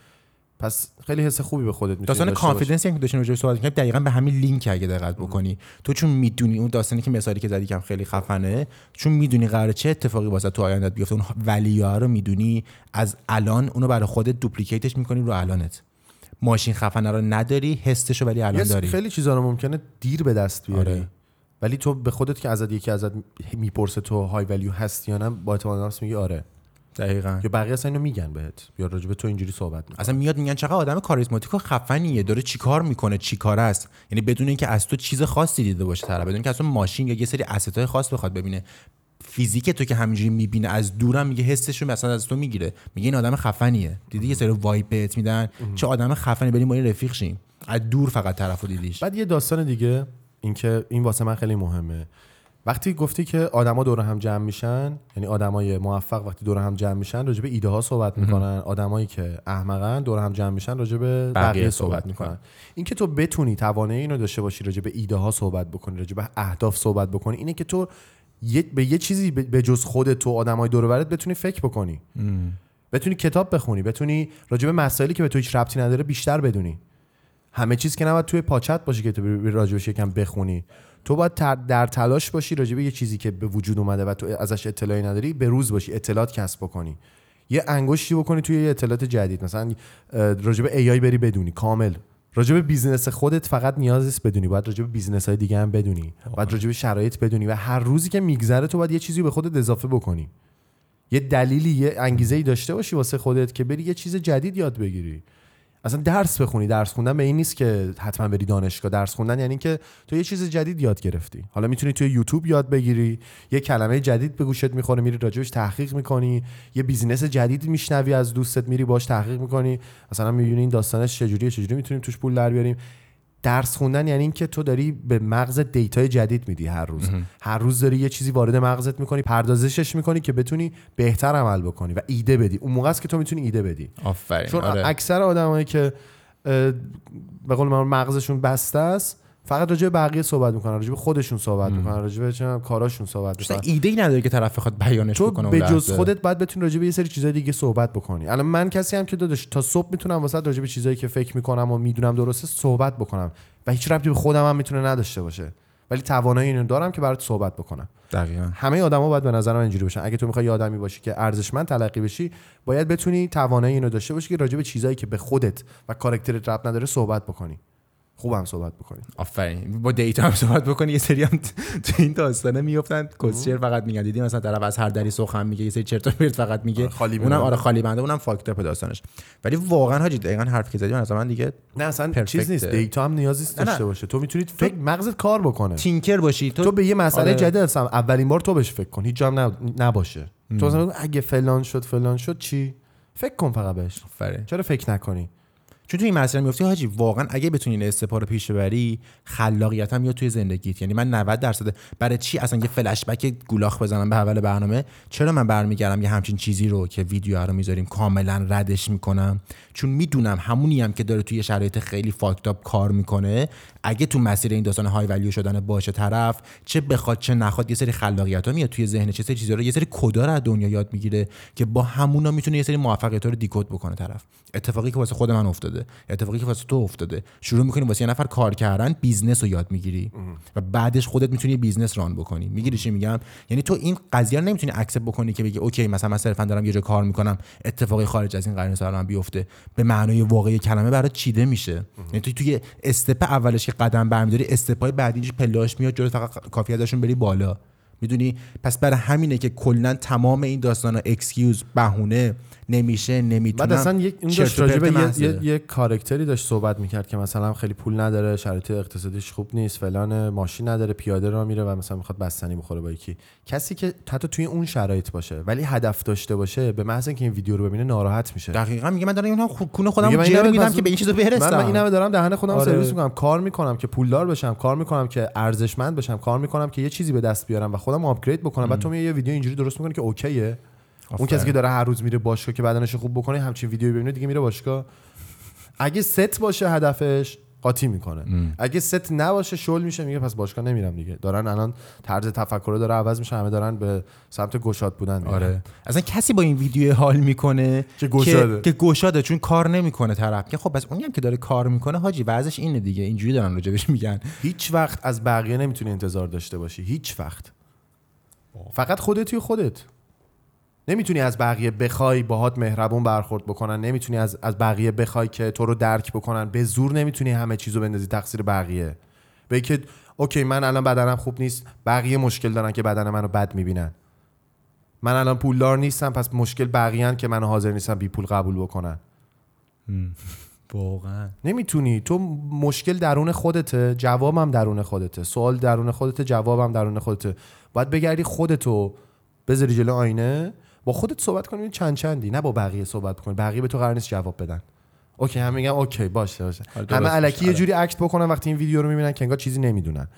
پس خیلی حس خوبی به خودت می‌تونی داستان. کانفیدنس که داشتیم راجعش صحبت می‌کردیم دقیقا به همین لینک اگه دقت بکنی. تو چون می‌دونی اون داستانی که مثالی که زدی که هم خیلی خفنه چون می‌دونی قراره چه اتفاقی واسه تو آیندت بیفته اون ولیو رو می‌دونی از الان اونو برای خودت دوپلیکیتش می‌کنی رو الانت. ماشین خفنه رو نداری حسشو ولی الان داری. خیلی چیزا رو ممکنه دیر به دست بیاری. آره. ولی تو به خودت که ازت یکی ازت می‌پرسه تو های ولیو هستی یا نه با اعتماد نفس میگی آره. دقیقاً. یا بقیه اصلا اینو میگن بهت. یا راجع به تو اینجوری صحبت می‌کنن. اصلا میاد میگن چقدر آدم کاریزماتیک و خفنیه داره چیکار می‌کنه چیکار است. یعنی بدون اینکه از تو چیز خاصی دیده باشه طرف بدون اینکه از تو ماشین یا یه سری اسستای خاص بخواد ببینه. فیزیک تو که همینجوری می‌بینه از دورم میگه حسش رو مثلا از تو می‌گیره. میگه این آدم خفنیه. دیدی یه سری وایب بهت میدن. چه آدم خفنی بریم با این رفیق شیم از دور فقط طرفو دیدیش. بعد یه داستان دیگه. اینکه این واسه من خیلی مهمه. وقتی گفتی که آدما دور هم جمع میشن یعنی آدمای موفق وقتی دور هم جمع میشن راجع به ایده ها صحبت می‌کنن. آدمایی که احمقن دور هم جمع میشن راجع به بقیه بقیه صحبت می‌کنن. اینکه تو بتونی توانایی اینو داشته باشی راجع به ایده ها صحبت بکنی راجع به اهداف صحبت بکنی اینه که تو یه به یه چیزی به جز خودت تو آدمای دور و برت بتونی فکر بکنی. بتونی کتاب بخونی بتونی راجع به مسائلی که به تو هیچ ربطی نداره بیشتر بدونی. همه چیز که نباید توی پاچت باشه که تو راجبش یکم بخونی. تو باید در تلاش باشی راجع به یه چیزی که به وجود اومده و تو ازش اطلاعی نداری به روز باشی اطلاعات کسب بکنی. یه انگشتی بکنی توی یه اطلاعات جدید. مثلا اه، راجع به AI بری بدونی کامل. راجع به business خودت فقط نیاز نیست بدونی باید راجع به business های دیگه هم بدونی. باید راجع به شرایط بدونی و هر روزی که میگذره تو باید یه چیزی به خودت اضافه بکنی. یه دلیلی یه انگیزه ای داشته باشی واسه خودت که بری یه چیز جدید یاد بگیری. اصلا درس بخونی درس خوندن به این نیست که حتما بری دانشگاه. درس خوندن یعنی که تو یه چیز جدید یاد گرفتی. حالا می‌تونی توی یوتیوب یاد بگیری یه کلمه جدید به گوشت می‌خوره میری راجبش تحقیق می‌کنی یه business جدید میشنوی از دوستت میری باش تحقیق می‌کنی. مثلا می‌بینی این داستانش چجوریه چجوری می‌تونیم توش پول در بیاریم. درس خوندن یعنی اینکه تو داری به مغز data ی جدید میدی هر روز. هر روز داری یه چیزی وارد مغزت می‌کنی پردازشش می‌کنی که بتونی بهتر عمل بکنی و ایده بدی. اون موقع است که تو می‌تونی ایده بدی. آفرین. چون آره. اکثر آدمایی که به قول من مغزشون بسته است فقط راجع به بقیه صحبت می‌کنن راجع به خودشون صحبت می‌کنن راجع به چه کاراشون صحبت اصلا می‌کنن. ایده ای نداره که طرف بخواد بیانش بکنه به جز. خودت باید بتونی راجع به یه سری چیزای دیگه صحبت بکنی. الان من کسی هم که داداش تا صبح می‌تونم واسه راجع به چیزایی که فکر می‌کنم و می‌دونم درسته صحبت بکنم و هیچ ربطی به خودم هم می‌تونه نداشته باشه. ولی توانایی اینو دارم که برات صحبت بکنم. دقیقاً. همه آدما باید به نظر من اینجوری باشن. اگه تو می‌خوای یه آدمی باشی که ارزشمند تلقی بشی باید بتونی توانایی اینو داشته باشی که راجع به چیزایی که به خودت و کاراکترت ربط نداره صحبت بکنی. خوبم صحبت بکنی. آفرین. با دیتا هم صحبت بکنی. یه سری هم تو این داستانه میافتن. کسچر فقط میگن. دیدی مثلا طرف از هر دری سخن میگه یه سری چرت و پرت فقط میگه. آره، خالی اونم. آره خالی بنده اونم فاکت اپ داستانش. ولی واقعا حاجی دقیقاً حرفی که زدی من از من دیگه نه اصلا پرفکته. چیز نیست. دیتا هم نیاز نیست. داشته باشه. تو می‌تونی فکر مغزت کار بکنه. تینکر باشی. تو, تو به یه مسئله آره. جدید هستم. اولین بار تو بهش فکر کن. هیچ جا هم نب- نباشه. تو مثلا اگه فلان شد فلان شد چی؟ فکر کن فقط بهش. آفرین. چرا فکر نکنی؟ چون تو این مسئله میفتی حاجی واقعا اگه بتونی این رو پیش ببری خلاقیت هم میاد توی زندگیت یعنی من 90 درصد برای چی اصلا یه فلش بک گولاخ بزنم به اول برنامه؟ چرا من برمیگردم یه همچین چیزی رو که ویدیو رو می‌ذاریم کاملا ردش می‌کنم؟ چون می‌دونم همونی هم که داره توی شرایط خیلی fucked up کار می‌کنه اگه تو مسیر این داستان high value شدن باشه طرف چه بخواد چه نخواد یه سری خلاقیت ها میاد توی ذهنش یه سری چیزا رو یه سری کدا رو از دنیا یاد می‌گیره که با همونا می‌تونه یه سری موفقیت رو decode بکنه طرف. اتفاقی که واسه خود من افتاده اتفاقی که واسه تو افتاده شروع می‌کنی واسه یه نفر کار کردن business رو یاد می‌گیری. و بعدش خودت می‌تونی business run بکنی. می‌گیری چی میگم؟ یعنی تو این قضیه رو نمی‌تونی accept بکنی که بگی okay مثلا من صرفا دارم یه جا کار می‌کنم اتفاقی خارج از این سر من بیفته. به معنای واقعی کلمه برات چیده میشه. یعنی تو توی step اولش که قدم برمیداری step ای بعدیش پلاش میاد جلو فقط کافی ازشون بری بالا. می‌دونی؟ پس برای همینه که کلا تمام این داستانا excuse بهونه. نمیشه نمی‌تونم بعد اصلا یک اون چرت داشت و راجع به پرت یه. یه, یه character ی داشت صحبت می‌کرد که مثلا خیلی پول نداره شرایط اقتصادیش خوب نیست فلان ماشین نداره پیاده را میره و مثلا می‌خواد بستنی بخوره با یکی. کسی که حتی توی اون شرایط باشه ولی هدف داشته باشه به محض اینکه این ویدیو رو ببینه ناراحت میشه. دقیقا. میگه من دارم اینا خو- کونه خودم جر اینم میدم که به این چیزا برسم. من, من این همه دارم دهن خودم آره. سرویس می‌کنم کار می‌کنم که پولدار بشم کار می‌کنم که ارزشمند بشم کار می‌کنم که یه چیزی به دست بیارم و خودم upgrade بکنم. بعد تو یه ویدیو اینجوری درست می‌کنی که okay ه. اون کسی که داره هر روز میره باشگاه که بدنش خوب بکنه همچین ویدیو ببینه دیگه میره باشگاه. اگه سفت باشه هدفش قاطی می‌کنه. اگه سفت نباشه شل میشه میگه پس باشگاه نمیرم دیگه. دارن الان طرز تفکر رو داره عوض میشه همه دارن به سمت گشاد بودن میرن. آره. اصلا کسی با این ویدیو حال می‌کنه که گشاده. که, که گشاده چون کار نمی‌کنه طرف. که خب بس اونی هم که داره کار می‌کنه حاجی وضعش اینه دیگه. اینجوری دارن راجبش میگن. هیچ وقت از بقیه نمی‌تونی انتظار داشته باشی. هیچ وقت. فقط خودتی و خودت. نمی‌تونی از بقیه بخوای باهات مهربون برخورد بکنن نمی‌تونی از از بقیه بخوای که تو رو درک بکنن. به زور نمی‌تونی همه چیزو بندازی تقصیر بقیه. به که اوکی من الان بدنم خوب نیست بقیه مشکل دارن که بدن منو بد می‌بینن. من الان پولدار نیستم پس مشکل بقیه که منو حاضر نیستم بی پول قبول بکنن. واقعا. نمی‌تونی. تو مشکل درون خودته جوابم درون خودته. سوال درون خودته جوابم درون خودته. باید بگردی خودتو بذاری جلو آینه با خودت صحبت کنی چند چندی؟ نه با بقیه صحبت کنی. بقیه به تو قرار نیست جواب بدن. okay هم میگم okay باشه باشه. آره، همه. الکی یه آره. جوری act بکنن وقتی این ویدیو رو می‌بینن که انگار چیزی نمی‌دونن.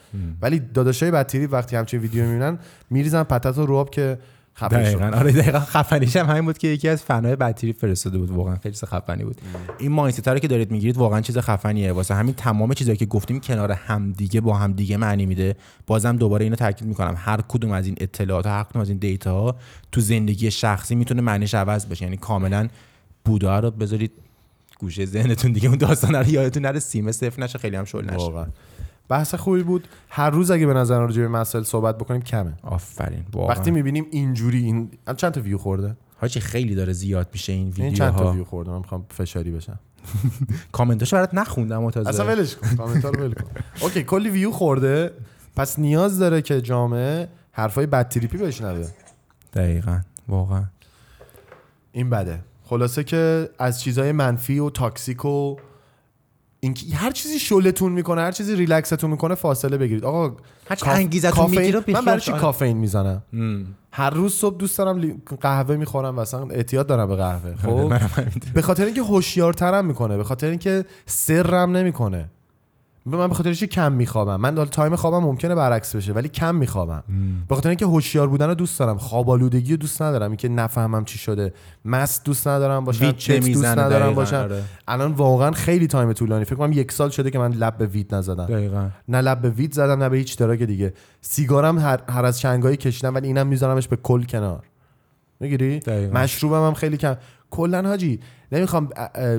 ولی داداشای بدتریپی وقتی همچین ویدیو می‌بینن میریزن پتت رو آب که دقیقا. آره دقیقا خفنیش هم همین بود که یکی از فنای بطری فرستاده بود. واقعا خیلی خفنی بود. این mindset رو که دارید می‌گیرید واقعا چیز خفنیه. واسه همین تمام چیزایی که گفتیم کنار همدیگه با همدیگه معنی میده. بازم دوباره اینو تاکید می‌کنم. هر کدوم از این اطلاعات هر کدوم از این data ها تو زندگی شخصی می‌تونه معنیش عوض بشه. یعنی کاملا بودا رو بذارید گوشه ذهنتون دیگه. اون داستان رو یادتون نره. سیمه سفت نشه. خیلی هم شل نشه. واقعا. بحث خوبی بود. هر روز اگه به نظر راجع به مسائل صحبت بکنیم کمه. آفرین واقعا. وقتی می‌بینیم اینجوری این چند تا ویو خورده؟ حاجی خیلی داره زیاد میشه این این چند تا ویو خورده؟ من می‌خوام فشاری بشم. کامنتاشو برات نخوندم تازه اصلا ولش کن. کامنتار رو ول کن. okay کلی ویو خورده. پس نیاز داره که جامعه حرفای بد تریپی بشنوه. دقیقا واقعا. این بده. خلاصه که از چیزای منفی و toxic و اینکه هر چیزی شلتون می‌کنه هر چیزی ریلکستون می‌کنه فاصله بگیرید. آقا هر چی کاف- انگیزتون می‌گیره من برای چی کافئین می‌زنم؟ هر روز صبح دوست دارم لی- قهوه می‌خورم و اصلا اعتیاد دارم به قهوه. خب. به خاطر اینکه هوشیارترم می‌کنه به خاطر اینکه سرم نمی‌کنه. من به خاطر کم میخوابم. من time خوابم ممکنه برعکس بشه ولی کم میخوابم. به خاطر اینکه هوشیار بودن رو دوست دارم. خواب آلودگی رو دوست ندارم. اینکه نفهمم چی شده. مست دوست ندارم باشم دوست ندارم باشم. آره. الان واقعا خیلی تایم طولانی. فکر کنم یک سال شده که من لب به وید نزدم. دقیقا. نه لب به وید زدم نه به هیچ دراگ دیگه. سیگارم هر, هر از چنگایی کشیدم ولی اینم میذارمش به کل کنار. می‌گیری. مشروبم هم خیلی کم. کلا حاجی نمی‌خوام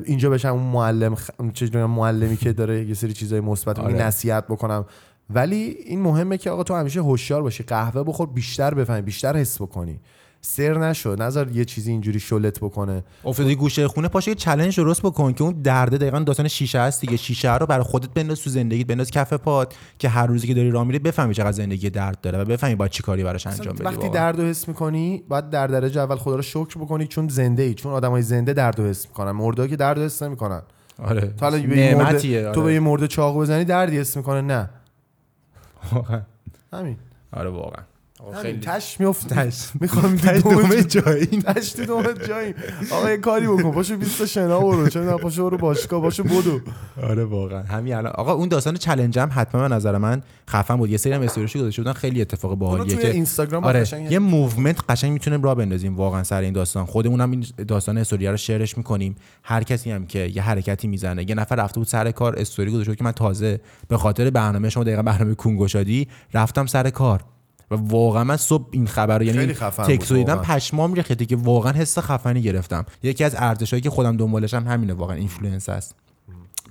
اینجا بشم اون معلم خ... معلمی که داره یه سری چیزای مثبت. آره. نصیحت بکنم ولی این مهمه که آقا تو همیشه هوشیار باشی قهوه بخور بیشتر بفهمی بیشتر حس بکنی سر نشو نذار یه چیزی اینجوری شلت بکنه. افتادی گوشه خونه پاشو یه چالش درست بکن که اون درده دقیقا داستان شیشه هست دیگه. شیشه رو برای خودت بنداز تو زندگیت بنداز کف پات که هر روزی که داری راه میری بفهمی چقدر زندگی درد داره و بفهمی باید چی کاری براش انجام بدی. وقتی. درد رو حس می‌کنی باید در درجه اول خدا رو شکر بکنی چون زنده ای چون آدمای زنده درد رو حس می‌کنن. مرده که درد رو حس نمی‌کنن. آره. تو حالا به مرده تو آره. به یه مرده چاقو بزنی دردی حس می‌کنه نه. واقعا. همین. آره واقعا. خیلی. تش میفته تش. می‌خوام دومه جایی. تش تو دومه جایی. آقا یه کاری بکن. پاشو 20 تا شنا برو. چه نه؟ پاشو برو باشگاه. پاشو بدو. آره واقعا. همین الان. آقا اون داستان چالش هم حتما به نظر من خفن بود. یه سری هم استوریشو گذاشته بودن خیلی اتفاق باحالیه که اینستاگرام آره. یه movement قشنگ می‌تونیم راه بندازیم واقعا سر این داستان. خودمون هم این داستان استوری رو share ش می‌کنیم. هر کسی هم که یه حرکتی می‌زنه. یه نفر رفته بود سر کار. استوری گذاشته که من تازه به خاطر برنامه شما دقیقا برنامه کون گشادی رفتم سر کار. و واقعا من صبح این خبر رو یعنی تکس دیدم. پشمام ریخته که واقعا حس خفنی گرفتم. یکی از ارزشایی که خودم دنبالشم همینه واقعا influence است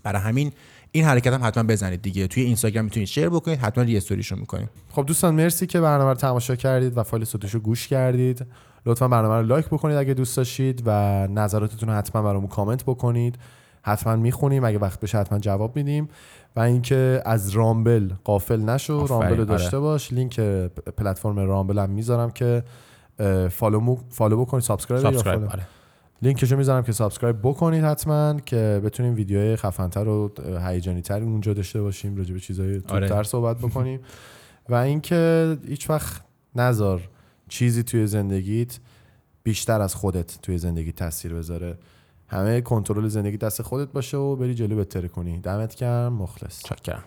برای همین این حرکت هم حتما بزنید دیگه. توی اینستاگرام می‌تونید share بکنید حتما re-story شو می‌کنیم خب دوستان مرسی که برنامه رو تماشا کردید و فایل صوتیش رو گوش کردید. لطفا برنامه رو like بکنید اگه دوست داشتید و نظراتتون رو حتما برامون کامنت بکنید. حتما می‌خونیم. اگه وقت بشه حتما جواب میدیم. و اینکه از رامبل غافل نشو رامبل رو آره. داشته باش لینک پلتفرم رامبل هم می‌ذارم که follow, مو- follow بکنید subscribe یا subscribe follow؟ آره. لینکشو می‌ذارم که subscribe بکنید حتما که بتونیم ویدیوهای خفنتر و هیجانی تر اونجا داشته باشیم راجع به چیزهای آره. توپتر صحبت بکنیم و اینکه هیچ وقت نذار چیزی توی زندگیت بیشتر از خودت توی زندگی تاثیر بذاره همه کنترل زندگی دست خودت باشه و بری جلو بهتر کنی. دمت گرم مخلص. چاکرم